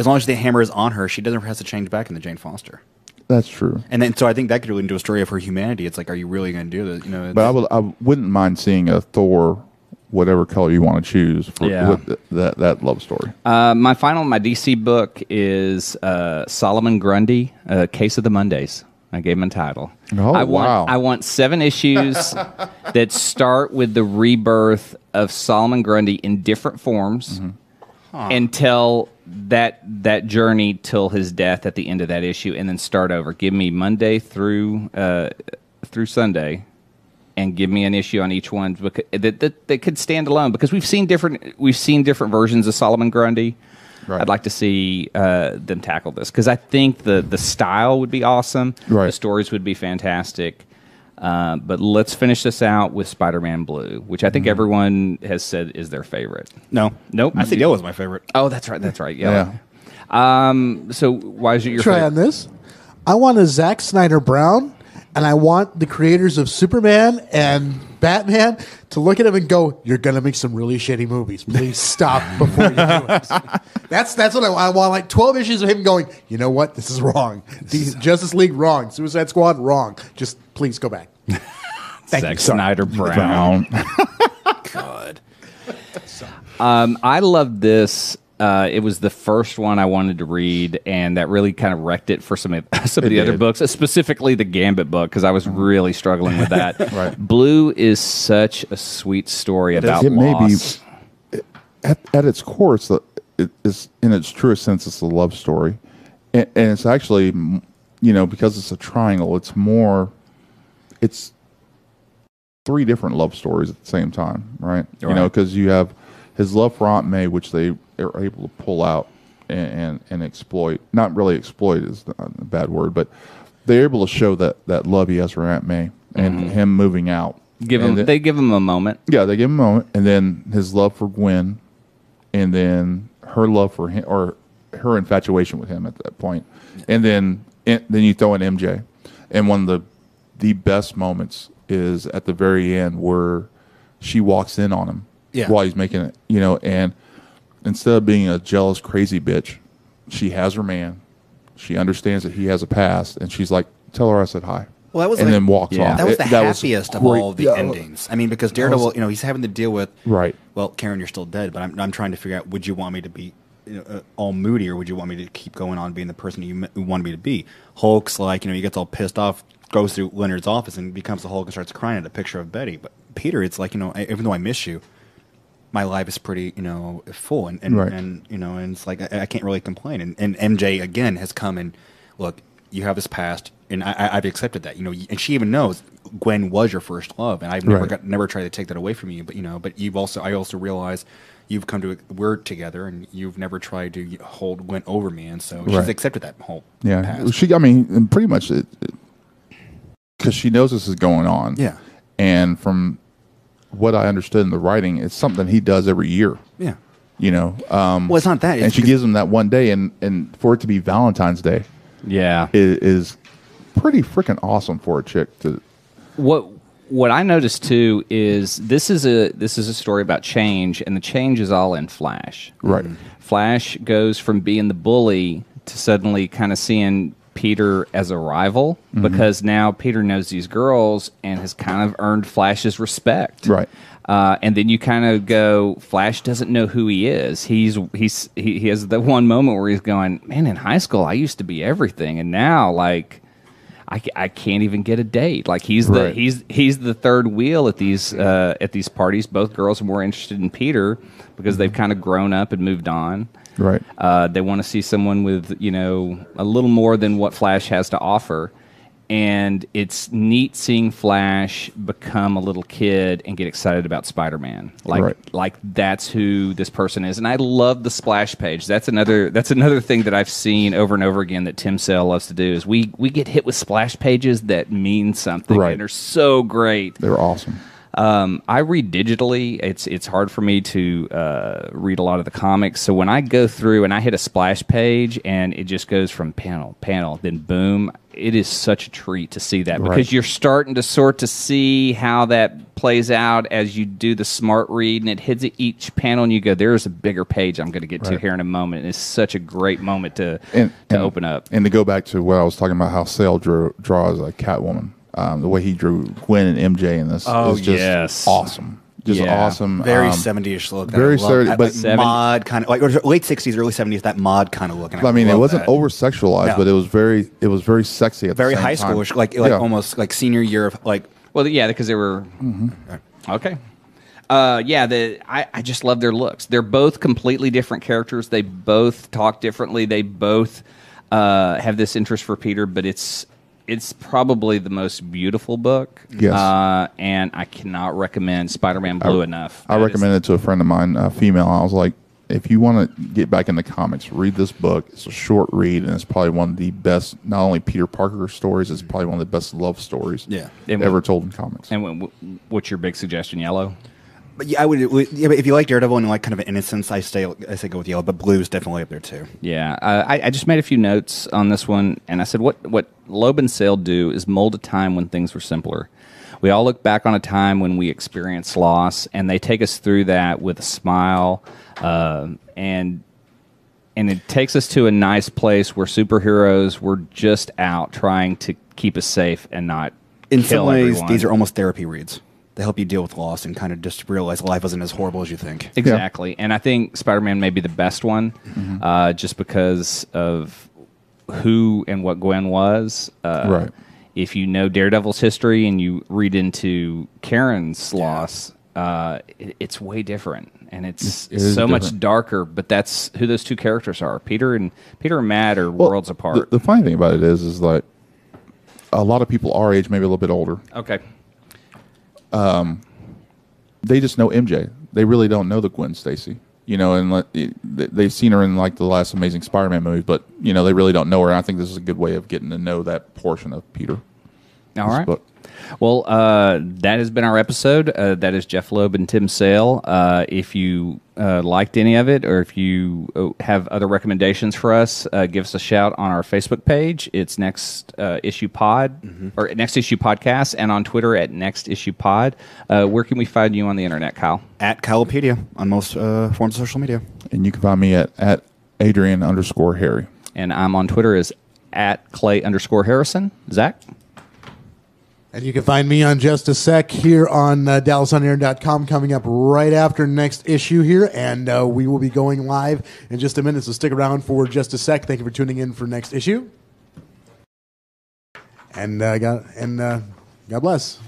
as long as the hammer is on her, she doesn't have to change back into Jane Foster. That's true. And then, so I think that could lead into a story of her humanity. It's like, are you really going to do this? You know, But I it's- would, I wouldn't mind seeing a Thor, whatever color you want to choose for Yeah. with th- that that love story. Uh, my final, my DC book is uh, Solomon Grundy, uh, Case of the Mondays. I gave him a title. Oh, I want, wow. I want seven issues (laughs) that start with the rebirth of Solomon Grundy in different forms and tell that that journey till his death at the end of that issue, and then start over. Give me Monday through uh, through Sunday, and give me an issue on each one becau- that, that that could stand alone because we've seen different we've seen different versions of Solomon Grundy. Right. I'd like to see uh, them tackle this because I think the the style would be awesome. Right. The stories would be fantastic. Uh, but let's finish this out with Spider-Man Blue, which I think Mm-hmm. everyone has said is their favorite. no, Nope. I think Yellow was my favorite. Oh, that's right. That's right. Yeah. Yeah. Um. So why is it your Try favorite? on this. I want a Zack Snyder Brown, and I want the creators of Superman and Batman to look at him and go, "You're gonna make some really shitty movies. Please stop before you do it." (laughs) That's that's what I, I want. Like twelve issues of him going, "You know what? This is wrong. The Justice League wrong. Suicide Squad wrong. Just please go back." (laughs) Thank Zack you. Snyder Brown. Brown. (laughs) God. Um, I love this. Uh, it was the first one I wanted to read, and that really kind of wrecked it for some of, (laughs) some of It the other books, specifically the Gambit book, because I was really struggling with that. (laughs) Right. Blue is such a sweet story about it may be at, at its core, it's the, it is in its truest sense, it's a love story, and, and it's actually, you know, because it's a triangle, it's more, it's three different love stories at the same time, right? You know, because you have his love for Aunt May, which they are able to pull out and, and, and exploit. Not really exploit is a uh, bad word, but they're able to show that, that love he has for Aunt May and mm-hmm. him moving out. Give him, then- they give him a moment. yeah, they give him a moment, and then his love for Gwen, and then her love for him, or her infatuation with him at that point, and then and then you throw in MJ, and one of the the best moments is at the very end where she walks in on him Yeah. while he's making it, you know, and instead of being a jealous crazy bitch, she has her man, She understands that he has a past, and she's like, "Tell her I said hi." Well, that was and like- then walks Yeah. off. That was It- the happiest of great. all the Yeah. endings. I mean, because Daredevil, you know, he's having to deal with Right. Well, Karen, you're still dead, but I'm, I'm trying to figure out: would you want me to be you know, uh, all moody, or would you want me to keep going on being the person you, m- you wanted me to be? Hulk's like, you know, he gets all pissed off, goes through Leonard's office, and becomes the Hulk and starts crying at a picture of Betty. But Peter, it's like, you know, I, even though I miss you, my life is pretty, you know, full, and and, Right. and you know, and it's like I, I can't really complain. And, and MJ again has come and look, you have this past, and I, I've accepted that. You know, and she even knows Gwen was your first love, and I've never Right. got never tried to take that away from you. But you know, but you've also I also realize you've come to we're together, and you've never tried to hold Gwen over me, and so she's Right. accepted that whole Yeah, past. she. I mean, pretty much it, because she knows this is going on. Yeah. and from what I understood in the writing, it's something he does every year. yeah. You know, um, Well, it's not that. and she gives him that one day, and and for it to be Valentine's Day Yeah. is, is pretty freaking awesome for a chick to. what what I noticed too is this is a this is a story about change, and the change is all in Flash. Right. Flash goes from being the bully to suddenly kind of seeing Peter as a rival Mm-hmm. because now Peter knows these girls and has kind of earned Flash's respect. Right. Uh, and then you kind of go, Flash doesn't know who he is. He's he's he, he has the one moment where he's going, man, in high school I used to be everything, and now like I, I can't even get a date. Like he's the Right. he's he's the third wheel at these uh, at these parties. Both girls are more interested in Peter because they've kind of grown up and moved on. Right. Uh, they want to see someone with you know a little more than what Flash has to offer, and it's neat seeing Flash become a little kid and get excited about Spider-Man. Like Right. like that's who this person is, and I love the splash page. That's another that's another thing that I've seen over and over again that Tim Sale loves to do is we we get hit with splash pages that mean something Right. and are so great. They're awesome. Um, I read digitally. It's it's hard for me to uh, read a lot of the comics. So when I go through and I hit a splash page and it just goes from panel panel, then boom, it is such a treat to see that Right. because you're starting to sort to see how that plays out as you do the smart read and it hits each panel and you go, there's a bigger page I'm going to get to here in a moment. And it's such a great moment to And, to and- open up. And to go back to what I was talking about, how Sale draws a Catwoman, um, the way he drew Gwen and MJ in this Oh, is just yes. awesome. Just Yeah. awesome. Very um, 70ish look. very I love 70 that, but- like mod kind of like or late 60s, early 70s. That mod kind of look. and I mean, it wasn't that. over sexualized, No. but it was very, it was very sexy at very the same high time. schoolish, like like Yeah. almost like senior year of like Well, yeah, because they were okay. Uh, yeah, the I, I just love their looks. They're both completely different characters. They both talk differently. They both uh, have this interest for Peter, but it's it's probably the most beautiful book. Yes. uh, and I cannot recommend Spider-Man Blue enough. I That is- recommended it to a friend of mine, a female. I was like, if you want to get back into comics, read this book. It's a short read, and it's probably one of the best, not only Peter Parker stories, it's probably one of the best love stories Yeah. Ever what- told in comics. And wh- wh- what's your big suggestion? Yellow. But yeah, I would. Yeah, but if you like Daredevil and you like kind of innocence, I stay. I say go with yellow. But blue is definitely up there too. Yeah, uh, I, I just made a few notes on this one, and I said, what what Loeb and Sale do is mold a time when things were simpler. We all look back on a time when we experienced loss, and they take us through that with a smile, um and and it takes us to a nice place where superheroes were just out trying to keep us safe and not In some ways, everyone. these are almost therapy reads. They help you deal with loss and kind of just realize life isn't as horrible as you think. Exactly. And I think Spider Man may be the best one uh, just because of who and what Gwen was. Uh, Right. If you know Daredevil's history and you read into Karen's loss, uh, it, it's way different. And it's It is so much darker, but that's who those two characters are. Peter and Peter and Matt are worlds the- apart. The, funny thing about it is, is like a lot of people our age, maybe a little bit older, okay. Um, they just know MJ. They really don't know the Gwen Stacy. You know, and like, it- they- they've seen her in like the last Amazing Spider-Man movie, but you know they really don't know her. And I think this is a good way of getting to know that portion of Peter. All right. book. Well, uh, that has been our episode. Uh, that is Jeph Loeb and Tim Sale. Uh, if you uh, liked any of it, or if you uh, have other recommendations for us, uh, give us a shout on our Facebook page. It's Next uh, Issue Pod or Next Issue Podcast, and on Twitter at Next Issue Pod. Uh, where can we find you on the internet, Kyle? At Kylepedia on most uh, forms of social media. And you can find me at at Adrian underscore Harry. And I'm on Twitter as at Clay underscore Harrison. Zach? And you can find me on Just a Sec here on uh, DallasOnAir.com coming up right after next issue here. And uh, we will be going live in just a minute. So stick around for just a sec. Thank you for tuning in for next issue. And, uh, God, and uh, God bless.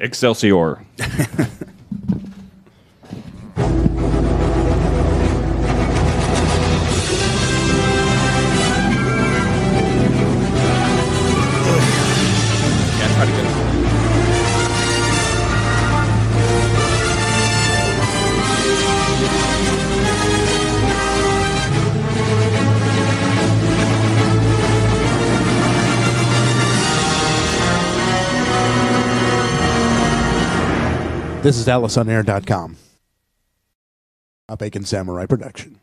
Excelsior. (laughs) This is DallasOnAir.com. A Bacon Samurai production.